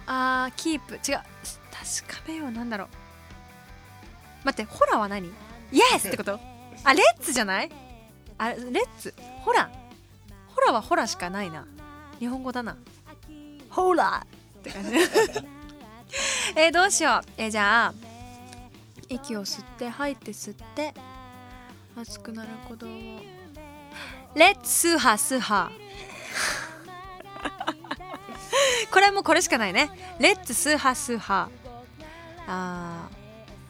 あーキープ。違う。確かめよう。なんだろう。待ってホラーは何？イs ってこと？あ let's じゃない？あ let's。ホラー。ホラーはホラーしかないな。日本語だな。ホラー。って感じ。[LAUGHS] えーどうしよう。えーじゃあ息を吸って吐いて吸って熱くなる鼓動を。 let's スーハスーハこれもこれしかないね。 let's スーハースーハあ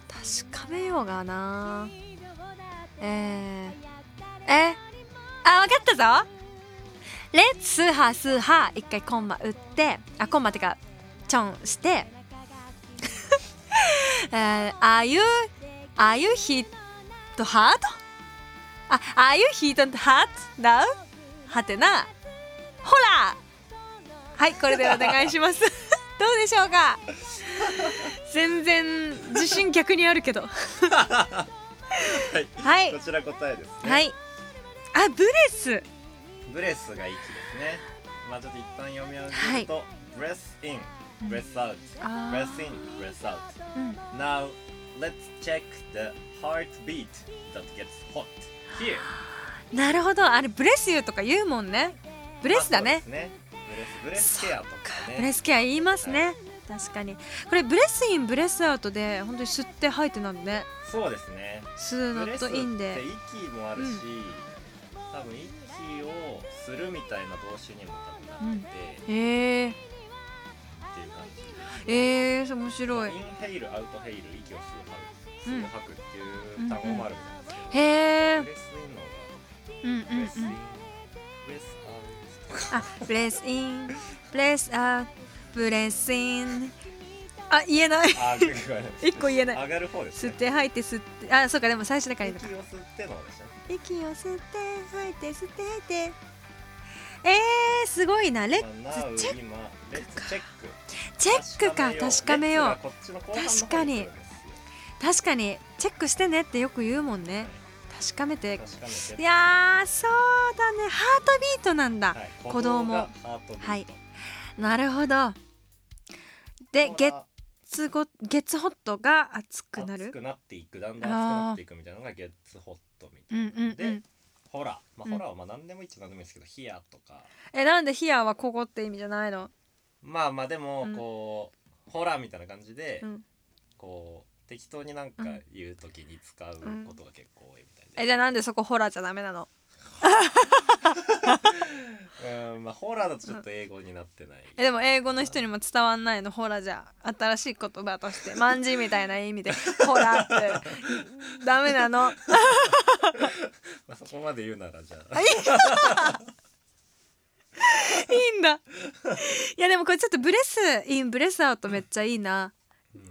確かめようがな。えー、えあ分かったぞ。レッツスーハスーハ一回コンマ打ってあコンマってかチョンして。[LAUGHS] えー、Are you Are you hit hard? あ、are you heated hot はてな。ほら。はい、これでお願いします。[LAUGHS] どうでしょうか？全然自信逆にあるけど。はい、こちら答えです、ね。あ、 breath。 breath が息ですね。まあ、ちょっと一旦読み上げると。 breathe in。breathe out。breathe in。breathe out。now let's check the heartbeat that gets hot。なるほど。あれ bless you とか言うもんね。 breath だね。ね。ブレスブレスケアとかね。ブレスケア言いますね、確かに。これ breathe in breathe out で本当に吸って吐いてなんねそうですね。吸うのと in で。息もあるし、多分息をするみたいな動詞にも多分なってて、へえっていう感じ。えー、面白い。 inhale outhale 息を吸ううん。吐く吸う吐くっていう単語もあるみたいですけど、へえうんうんがブレスイン、うん。あブレスインブレスアウトブレスインあ言えない [LAUGHS] 一個言えない。上がる方です、ね、吸って吐いて吸って。あそうかでも最初だから息を吸っての息を吸って吐いて吸って吐いて。えー、すごいな。レッまあツチェック。今レッツチェック。か。確かめよう。確かに確かに。チェックしてねってよく言うもんね。確かめて確かめて。いやーそうだね。ハートビートなんだ、はい。鼓動もはい。なるほど。でゲッこれは。ツゴゲッツホットが熱くなる。熱くなっていく。だんだん熱くなっていくみたいなのがゲッツホットみたういな、で。んうんうん。ホラー。まあうん。ホラーはまあ何でもいいっちゃ何でもいいですけどヒアとか。えなんでヒアはここって意味じゃないの？まあまあでもうん。こう、ホラーみたいな感じで、うん。こう適当になんかうん。言う時に使うことが結構多いみたいで、えじゃあなんでそこホラーじゃダメなの？[LAUGHS] うんまあホラーだとちょっと英語になってない、えでも英語の人にも伝わんないの？ホラーじゃ新しい言葉として。まんじみたいな意味で。ホラーって。ダメなの？[LAUGHS] まあ、そこまで言うならじゃあ。いいんだ。いやでもこれちょっとブレスインブレスアウトめっちゃいいな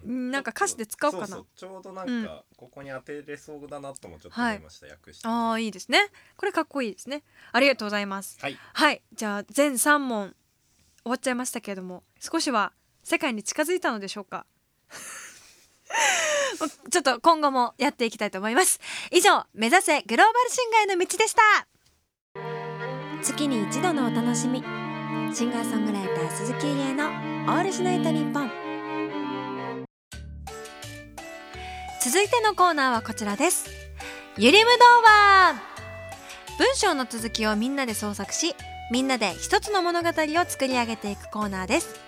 うん。なんか歌詞で使おうかな。そうそう。ちょうどなんかここに当てれそうだなともちょっと思いました、訳してああいいですね。これかっこいいですね。ありがとうございます。はい。はいじゃあ全3問終わっちゃいましたけれども少しは世界に近づいたのでしょうか？[LAUGHS] ちょっと今後もやっていきたいと思います。以上目指せグローバルシンガーへの道でした。月に一度のお楽しみ。シンガーソングライター鈴木優のオールシナイトニッ続いてのコーナーはこちらです。ゆりむ童話文章の続きをみんなで創作しみんなで一つの物語を作り上げていくコーナーです。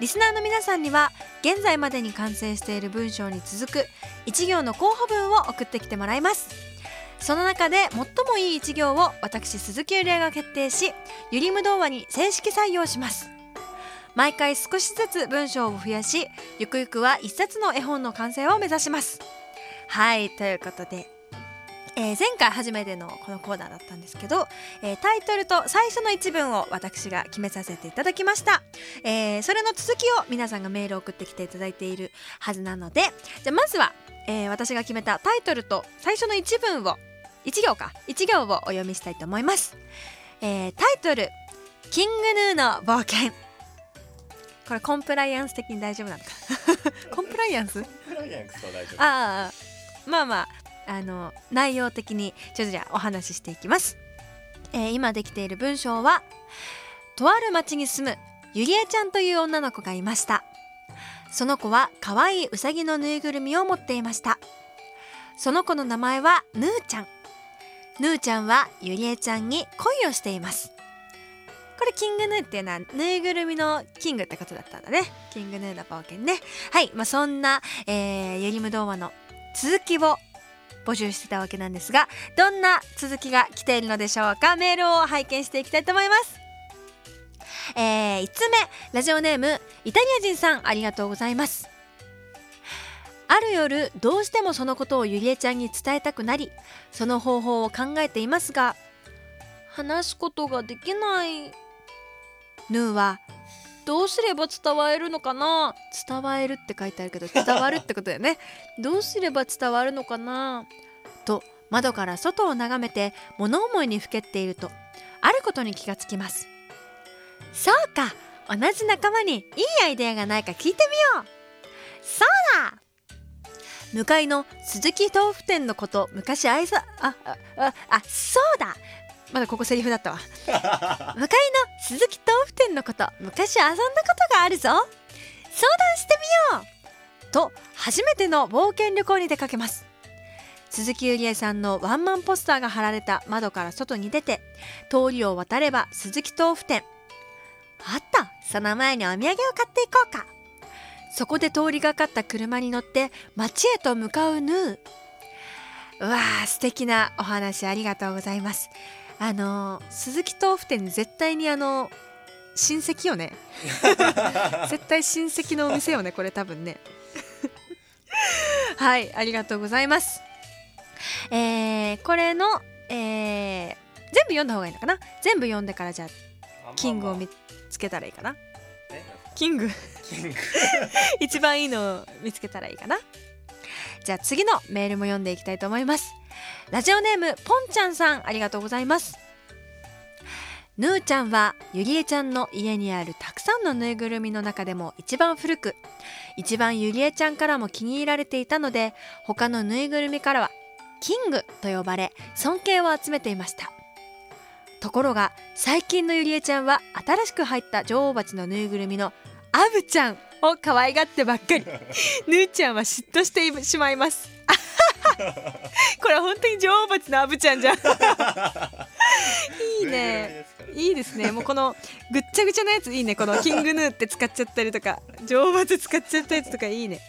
リスナーの皆さんには現在までに完成している文章に続く一行の候補文を送ってきてもらいます。その中で最もいい一行を私鈴木ゆりえが決定しゆりむ童話に正式採用します。毎回少しずつ文章を増やしゆくゆくは一冊の絵本の完成を目指します。はいということでえー前回初めてのこのコーナーだったんですけど、えータイトルと最初の一文を私が決めさせていただきました、えーそれの続きを皆さんがメールを送ってきていただいているはずなのでじゃあまずは、えー私が決めたタイトルと最初の一文を一行か一行をお読みしたいと思います、えータイトル「キングヌーの冒険」これコンプライアンス的に大丈夫なのか？[LAUGHS] コンプライアンス？クライアンスは大丈夫。ああまあまああの内容的にちょっとじゃあお話ししていきます、えー今できている文章はとある町に住むゆりえちゃんという女の子がいました。その子は可愛いうさぎのぬいぐるみを持っていました。その子の名前はぬーちゃん。ぬーちゃんはゆりえちゃんに恋をしていますこれキングヌーっていうのはぬいぐるみのキングってことだったんだね。キングヌーの冒険ね。はい、まあ、そんな、えー、ゆりむ童話の続きを募集してたわけなんですがどんな続きが来ているのでしょうか？メールを拝見していきたいと思います。えー、5つ目。ラジオネームイタリア人さんありがとうございます。ある夜どうしてもそのことをゆりえちゃんに伝えたくなりその方法を考えていますが話すことができないヌーはどうすれば伝わるのかな？伝わるって書いてあるけど伝わるってことだよね。[LAUGHS] どうすれば伝わるのかな？と窓から外を眺めて物思いにふけっているとあることに気がつきます。そうか同じ仲間にいいアイデアがないか聞いてみよう。そうだ！向かいの鈴木豆腐店のこと昔愛さああああそうだまだここセリフだったわ。[LAUGHS] 向かいの鈴木豆腐店のこと。昔遊んだことがあるぞ。相談してみよう。と初めての冒険旅行に出かけます。鈴木ゆりえさんのワンマンポスターが貼られた窓から外に出て通りを渡れば鈴木豆腐店。あった。その前にお土産を買っていこうか。そこで通りがかった車に乗って街へと向かうヌー。うわー素敵なお話ありがとうございます。あの鈴木豆腐店絶対にあの親戚よね。[LAUGHS] 絶対親戚のお店よねこれ多分ね。[LAUGHS] はいありがとうございます。えー、これの、えー、全部読んだ方がいいのかな？全部読んでからじゃあキングを見つけたらいいかな？え？キング。キング。[LAUGHS] 一番いいのを見つけたらいいかな？じゃあ次のメールも読んでいきたいと思いますラジオネームポンちゃんさんありがとうございます。ヌーちゃんはゆりえちゃんの家にあるたくさんのぬいぐるみの中でも一番古く一番ゆりえちゃんからも気に入られていたので他のぬいぐるみからはキングと呼ばれ尊敬を集めていました。ところが最近のゆりえちゃんは新しく入った女王蜂のぬいぐるみのアブちゃんを可愛がってばっかり。[LAUGHS] ぬーちゃんは嫉妬してしまいます。[LAUGHS] これ本当に女王蜂のアブちゃんじゃん。[LAUGHS] いいね。いいですね。もうこのぐっちゃぐちゃなやついいね。このキングヌーって使っちゃったりとか。女王蜂使っちゃったやつとかいいね。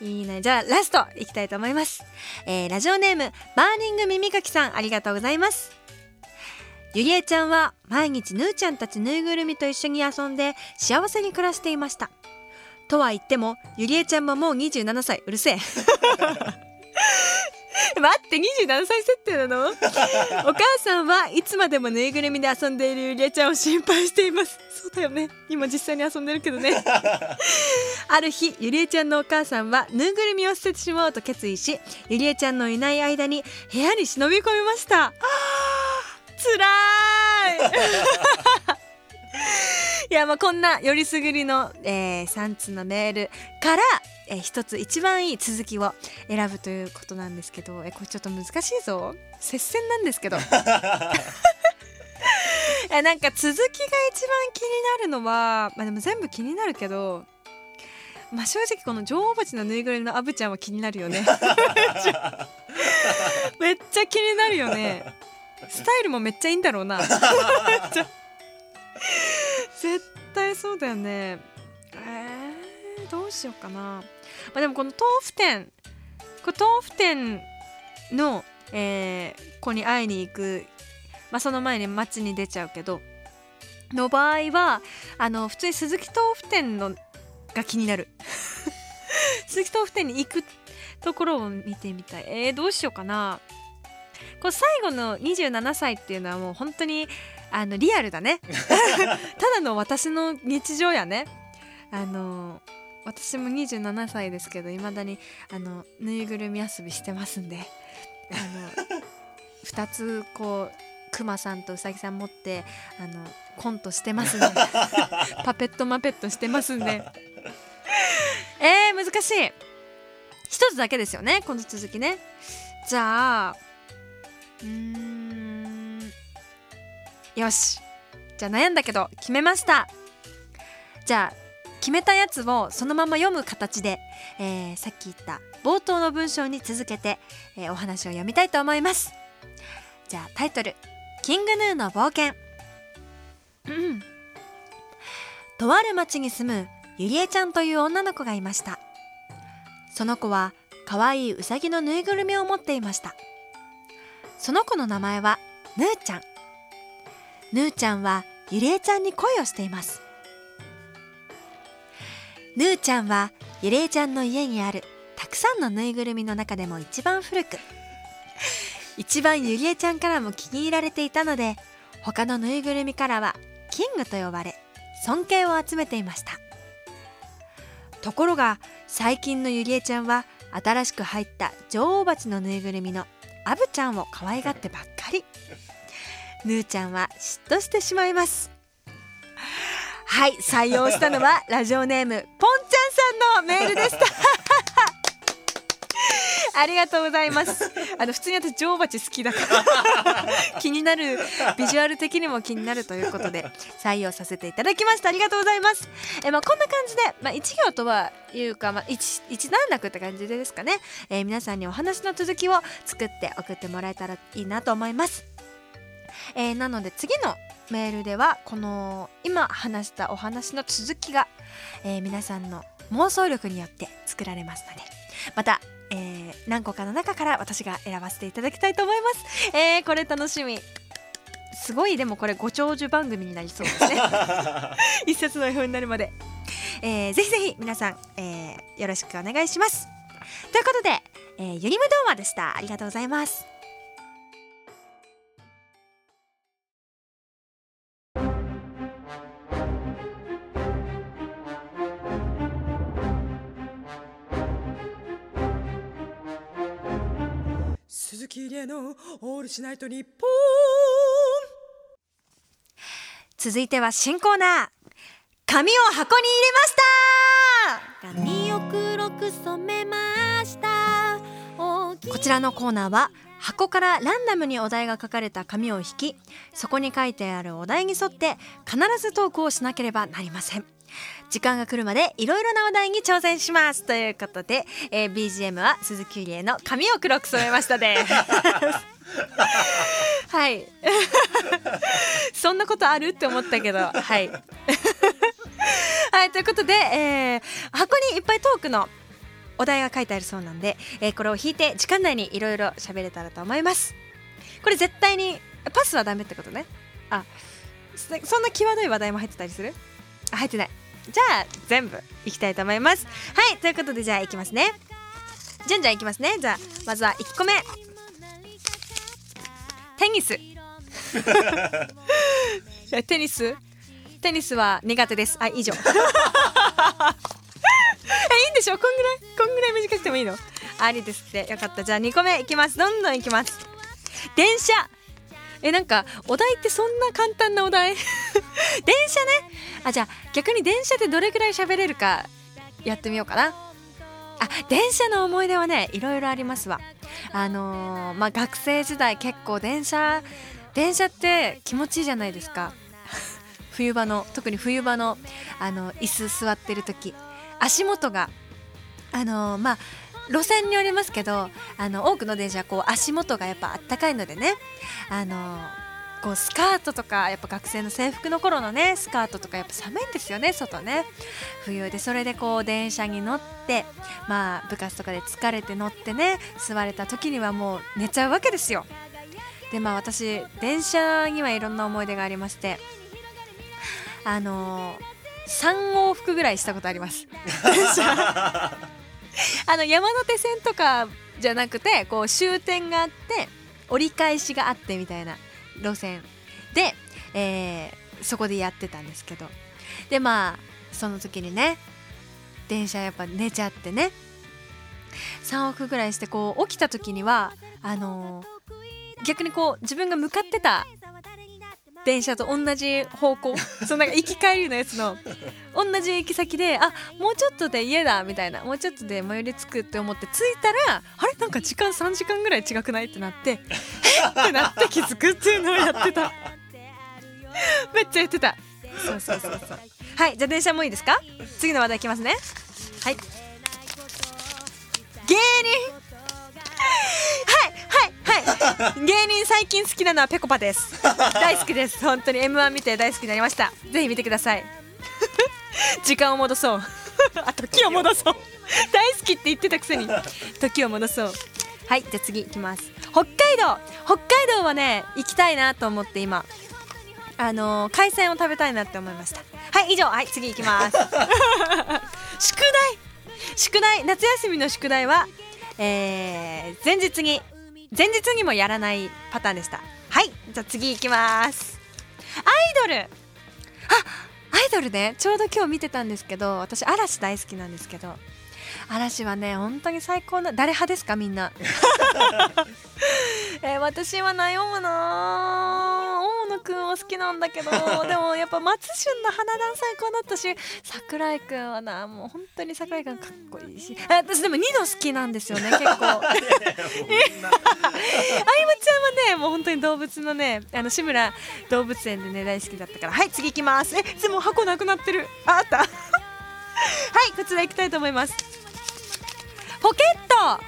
いいね。じゃあラストいきたいと思います、えーラジオネームバーニング耳かきさんありがとうございますゆりえちゃんは毎日ぬーちゃんたちぬいぐるみと一緒に遊んで幸せに暮らしていました。とは言ってもゆりえちゃんももう27歳。うるせえ。[LAUGHS] 待って27歳設定なの？[LAUGHS] お母さんはいつまでもぬいぐるみで遊んでいるゆりえちゃんを心配しています。そうだよね。今実際に遊んでるけどね。[LAUGHS] ある日ゆりえちゃんのお母さんはぬいぐるみを捨ててしまおうと決意しゆりえちゃんのいない間に部屋に忍び込みましたつらーい。[LAUGHS] いやまあこんなよりすぐりの、えー、3通のメールから、えー、一つ一番いい続きを選ぶということなんですけどえこれちょっと難しいぞ。接戦なんですけど。い [LAUGHS] やなんか続きが一番気になるのはまあでも全部気になるけどまあ正直この女王蜂のぬいぐるみのアブちゃんは気になるよね。[LAUGHS] めっちゃ気になるよねスタイルもめっちゃいいんだろうな。[LAUGHS] 絶対そうだよね。えー、どうしようかな、まあ、でもこの豆腐店これ豆腐店の、えー子に会いに行く、まあ、その前に街に出ちゃうけどの場合はあの普通に鈴木豆腐店のが気になる。[LAUGHS] 鈴木豆腐店に行くところを見てみたい。えー、どうしようかなこれ最後の27歳っていうのはもう本当にあのリアルだね。[LAUGHS] ただの私の日常やね。あの私も27歳ですけどいまだにあのぬいぐるみ遊びしてますんで。あの [LAUGHS] 2つこうクマさんとウサギさん持ってあのコントしてますんで。[LAUGHS] パペットマペットしてますんで。えー、難しい。一つだけですよねこの続きね。じゃあうーん。よし。じゃあ悩んだけど決めました。じゃあ決めたやつをそのまま読む形で、えーさっき言った冒頭の文章に続けて、えーお話を読みたいと思います。じゃあタイトル「キングヌーの冒険」とある町に住むゆりえちゃんという女の子がいました。その子は可愛いうさぎのぬいぐるみを持っていました。その子の名前はぬーちゃん。ぬーちゃんはゆりえちゃんに恋をしています。ぬーちゃんはゆりえちゃんの家にあるたくさんのぬいぐるみの中でも一番古く一番ゆりえちゃんからも気に入られていたので他のぬいぐるみからはキングと呼ばれ尊敬を集めていました。ところが最近のゆりえちゃんは新しく入った女王蜂のぬいぐるみのアブちゃんを可愛がってばっかり。ヌーちゃんは嫉妬してしまいます。はい採用したのはラジオネームポンちゃんさんのメールでした。[LAUGHS] ありがとうございます。あの普通に私女王蜂好きだから。[LAUGHS] 気になるビジュアル的にも気になるということで採用させていただきました。ありがとうございます。えまあこんな感じでまあ一行とはいうかまあ一一段落って感じでですかね、えー皆さんにお話の続きを作って送ってもらえたらいいなと思います。えーなので次のメールではこの今話したお話の続きが、えー皆さんの妄想力によって作られますのでまた、えー何個かの中から私が選ばせていただきたいと思います、えーこれ楽しみ。すごいでもこれご長寿番組になりそうですね。[LAUGHS] 一冊の絵本になるまで、えーぜひぜひ皆さん、えーよろしくお願いします。ということで、えー、ゆりむ童話でした。ありがとうございます鈴木のオールシナイトニッポ続いては新コーナー。紙を箱に入れました。髪を黒く染めました。こちらのコーナーは箱からランダムにお題が書かれた紙を引きそこに書いてあるお題に沿って必ずトークをしなければなりません時間が来るまでいろいろなお題に挑戦します。ということで、えー BGM は鈴木ゆりえの髪を黒く染めましたで [LAUGHS] はい。[LAUGHS] そんなことある？って思ったけどはい。[LAUGHS] はいということで、えー箱にいっぱいトークのお題が書いてあるそうなんで、えーこれを引いて時間内にいろいろ喋れたらと思います。これ絶対にパスはダメってことね。あそそんな際どい話題も入ってたりする？あ入ってないじゃあ全部いきたいと思います。はいということでじゃあいきますね。じゃんじゃんいきますね。じゃあまずは1個目。テニス。テニス。テニスは苦手です。あ以上。[LAUGHS] えいいんでしょ？こんぐらい？こんぐらい短くてもいいの？ありですって。よかった。じゃあ2個目いきます。どんどんいきます。電車。えなんかお題ってそんな簡単なお題？[LAUGHS] 電車ね。あじゃあ逆に電車でどれぐらい喋れるかやってみようかな。あ電車の思い出はねいろいろありますわ。あのーまあ学生時代結構電車電車って気持ちいいじゃないですか。[LAUGHS] 冬場の特に冬場のあの椅子座ってる時。足元があのーまあ路線によりますけどあの多くの電車はこう足元がやっぱあったかいのでねあのこうスカートとかやっぱ学生の制服の頃のねスカートとかやっぱ寒いんですよね外ね。冬でそれでこう電車に乗ってまあ部活とかで疲れて乗ってね座れた時にはもう寝ちゃうわけですよ。でまあ私電車にはいろんな思い出がありましてあの3往復ぐらいしたことあります。電 [LAUGHS] 車 [LAUGHS] あの山手線とかじゃなくてこう終点があって折り返しがあってみたいな路線で、えーそこでやってたんですけど。でまあその時にね電車やっぱ寝ちゃってね3往復ぐらいしてこう起きた時にはあのー逆にこう自分が向かってた電車と同じ方向そのなんか行き帰りのやつの同じ行き先であもうちょっとで家だみたいなもうちょっとで最寄り着くって思って着いたらあれ？なんか時間3時間ぐらい違くない？ってなって [LAUGHS] え？っってなって気づくっていうのをやってた。[LAUGHS] めっちゃやってた。そうそうそうそう。はいじゃあ電車もいいですか？次の話題いきますね。はい。芸人。[LAUGHS] はいはいはい。芸人最近好きなのはぺこぱです。大好きです。本当に M1 見て大好きになりました。ぜひ見てください。時間を戻そう。[LAUGHS] あ時を戻そう。大好きって言ってたくせに。時を戻そう。はいじゃあ次行きます。北海道。北海道はね行きたいなと思って今。あのー海鮮を食べたいなって思いました。はい以上。はい次行きます。[LAUGHS] 宿題。宿題。夏休みの宿題は、えー前日に。前日にもやらないパターンでした。はいじゃあ次行きます。アイドル。あイドルねちょうど今日見てたんですけど私嵐大好きなんですけど。嵐はね本当に最高な誰派ですかみんな。[LAUGHS] えー私は悩むな大野くんは好きなんだけど。[LAUGHS] でもやっぱ松潤の花壇最高だったし桜井くんはなもう本当に桜井くんかっこいいし。あ私でも二度好きなんですよね [LAUGHS] 結構。あゆむちゃんはねもう本当に動物のねあの志村動物園でね大好きだったから。はい次行きます。えでも箱なくなってる。ああった。はいこちら行きたいと思いますポケット。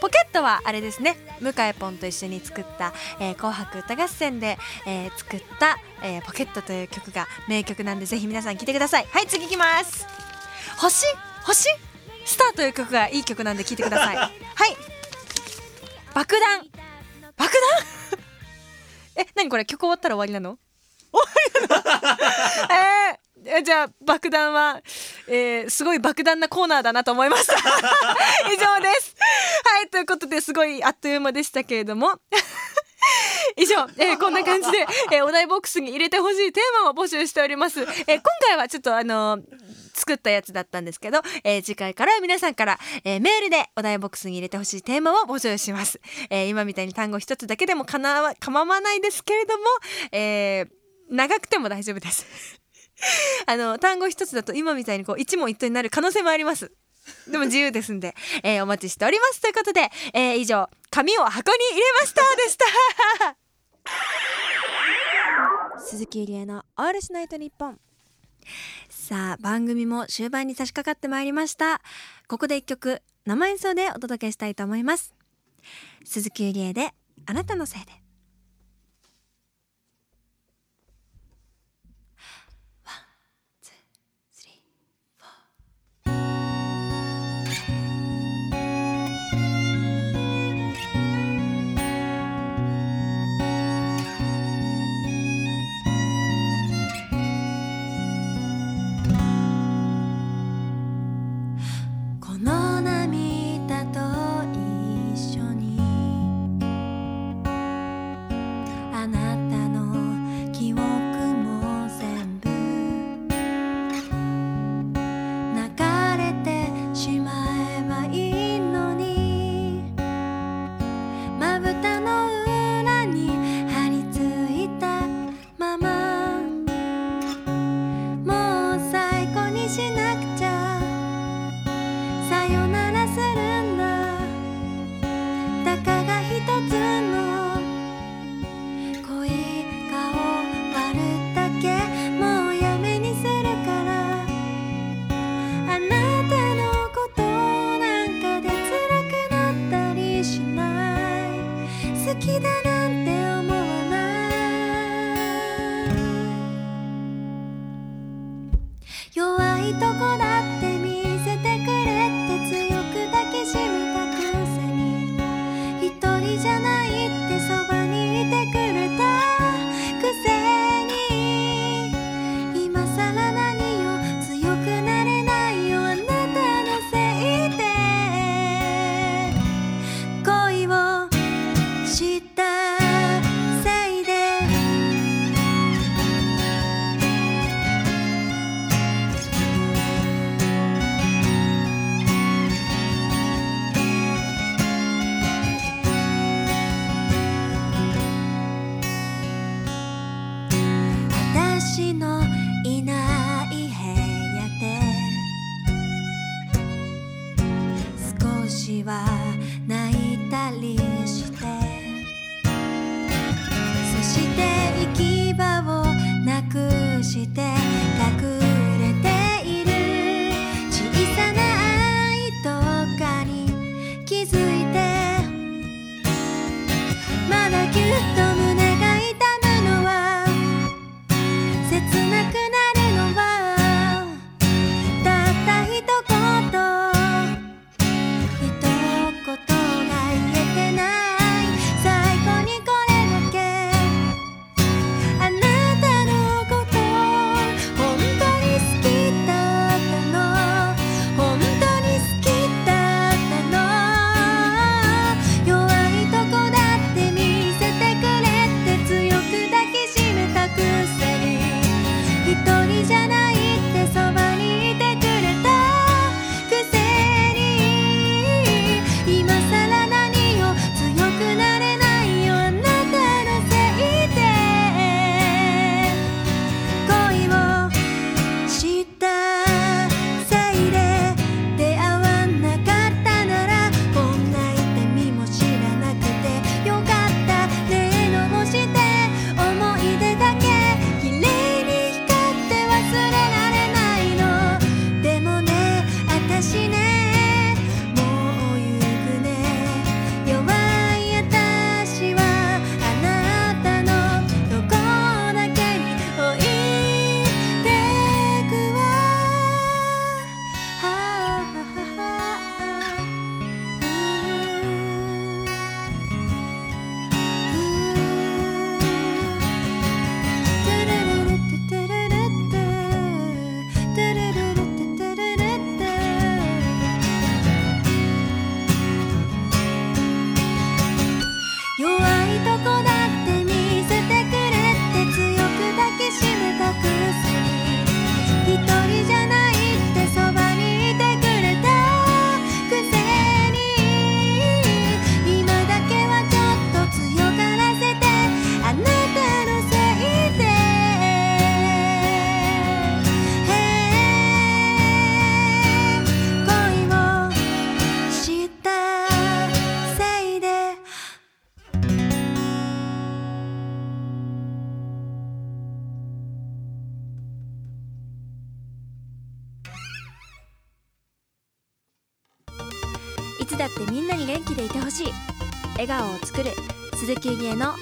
ポケットはあれですね。向井ポンと一緒に作った「えー紅白歌合戦で」えー作った、えーポケット」という曲が名曲なんでぜひ皆さん聴いてください。はい次行きます「星星？スター」という曲がいい曲なんで聴いてください。[LAUGHS] はい。爆弾。爆弾？[LAUGHS] え何これ？曲終わったら終わりなの？[LAUGHS] 終わりなの？えーえじゃあ爆弾は、えーすごい爆弾なコーナーだなと思いました。[LAUGHS] 以上です。はいということですごいあっという間でしたけれども。[LAUGHS] 以上、えーこんな感じで、えーお題ボックスに入れてほしいテーマを募集しております、えー今回はちょっとあのー作ったやつだったんですけど、えー次回からは皆さんから、えーメールでお題ボックスに入れてほしいテーマを募集します、えー今みたいに単語一つだけでもかなわ構わないですけれども、えー長くても大丈夫です。[LAUGHS] あの単語一つだと今みたいにこう一問一答になる可能性もあります。でも自由ですんで、えーお待ちしております。ということで、えー以上紙を箱に入れましたでした。[LAUGHS] 鈴木ゆりえのオールシナイトニッポン。さあ番組も終盤に差し掛かってまいりました。ここで一曲生演奏でお届けしたいと思います。鈴木ゆりえであなたのせいで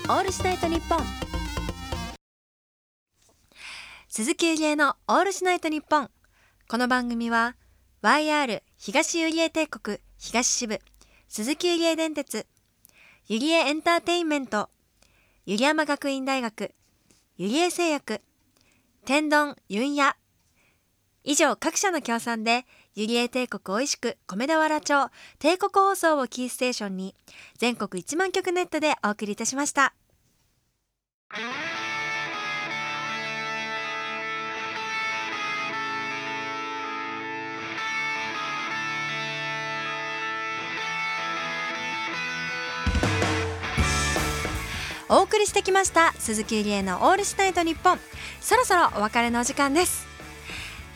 オールシナイトニッポン鈴木ゆりえのオールシナイトニッポンこの番組は YR 東ゆりえ帝国東支部鈴木ゆりえ電鉄ゆりえエンターテインメントゆり山学院大学ゆりえ製薬天丼ゆんや以上各社の協賛でゆりえ帝国おいしく米田原町帝国放送をキーステーションに全国1万局ネットでお送りいたしました。お送りしてきました鈴木ゆりえのオールシナイトニッポンそろそろお別れのお時間です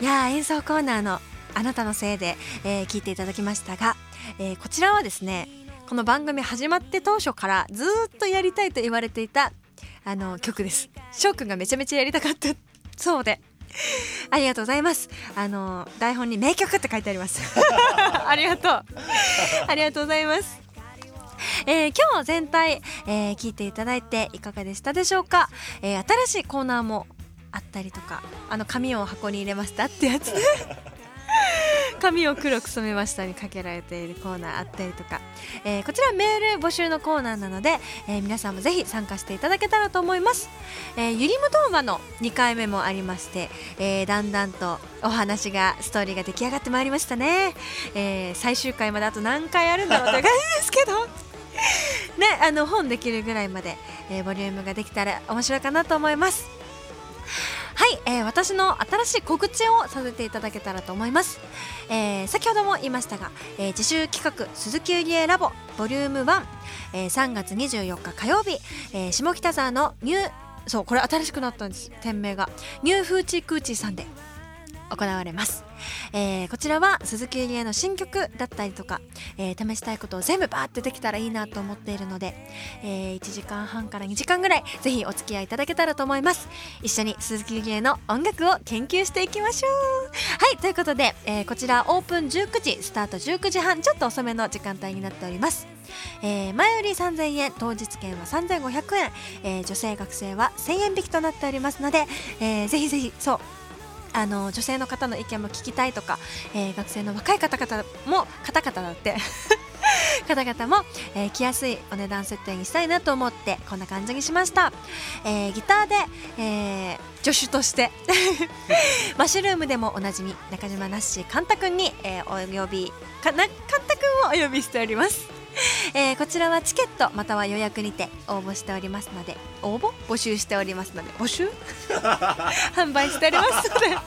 いや演奏コーナーのあなたのせいで、えー聞いていただきましたが、えーこちらはですねこの番組始まって当初からずーっとやりたいと言われていたあの曲です。翔くんがめちゃめちゃやりたかった。そうで。ありがとうございます。あの台本に名曲って書いてあります。[LAUGHS] ありがとう。ありがとうございます。えー今日全体、えー聞いていただいていかがでしたでしょうか、えー新しいコーナーもあったりとかあの紙を箱に入れましたってやつ。ね髪を黒く染めましたにかけられているコーナーあったりとか、えーこちらメール募集のコーナーなので、えー皆さんもぜひ参加していただけたらと思います、えーゆりむ動画の2回目もありまして、えーだんだんとお話がストーリーが出来上がってまいりましたね、えー最終回まであと何回あるんだろうという感じですけど。[LAUGHS] ねあの本できるぐらいまで、えーボリュームができたら面白いかなと思います。はい、えー私の新しい告知をさせていただけたらと思います、えー先ほども言いましたが、えー自主企画鈴木友里絵ラボボリューム1、えー3月24日火曜日、えー下北沢のニューそうこれ新しくなったんです。店名がニューフーチークーチーさんで行われます、えーこちらは鈴木友里絵の新曲だったりとか、えー試したいことを全部バーってできたらいいなと思っているので、え1時間半から2時間ぐらいぜひお付き合いいただけたらと思います。一緒に鈴木ゆりえの音楽を研究していきましょう。はいということで、えーこちらオープン19時スタート19時半ちょっと遅めの時間帯になっております。えー前より3000円当日券は3500円、えー女性学生は1000円引きとなっておりますので、えーぜひぜひそうあの女性の方の意見も聞きたいとか、えー学生の若い方々も方々だって [LAUGHS] 方々も、えー来やすいお値段設定にしたいなと思ってこんな感じにしました、えーギターで、えー助手として [LAUGHS] マッシュルームでもおなじみ中島ナッシーカンタくんに、えーお呼びかなカンタくんをお呼びしております。えーこちらはチケットまたは予約にて応募しておりますので応募募集しておりますので募集？[LAUGHS] [LAUGHS] 販売しておりますので。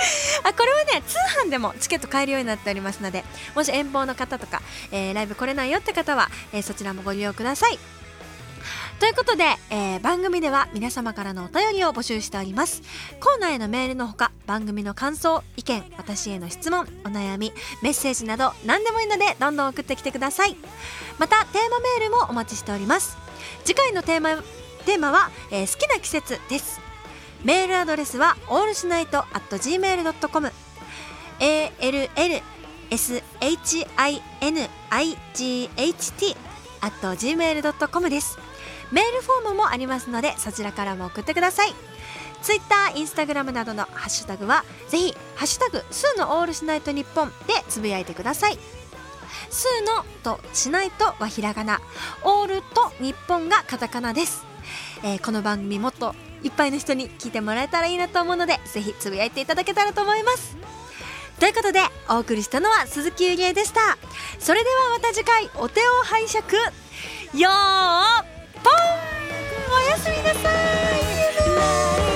[LAUGHS] あこれはね通販でもチケット買えるようになっておりますのでもし遠方の方とか、えーライブ来れないよって方は、えーそちらもご利用くださいということで、えー番組では皆様からのお便りを募集しております。コーナーへのメールのほか番組の感想意見私への質問お悩みメッセージなど何でもいいのでどんどん送ってきてください。またテーマメールもお待ちしております。次回のテーマテーマは、えー好きな季節です。メールアドレスはオールシナイト at gmail.com allshinight at gmail.com です。メールフォームもありますのでそちらからも送ってください。ツイッター、インスタグラムなどのハッシュタグはぜひハッシュタグスーのオールしないと日本でつぶやいてください。スーのとしないとはひらがな。オールと日本がカタカナです、えーこの番組もっといっぱいの人に聞いてもらえたらいいなと思うのでぜひつぶやいていただけたらと思います。ということでお送りしたのは鈴木ゆりえでした。それではまた次回お手を拝借。よーポンおやすみなさい。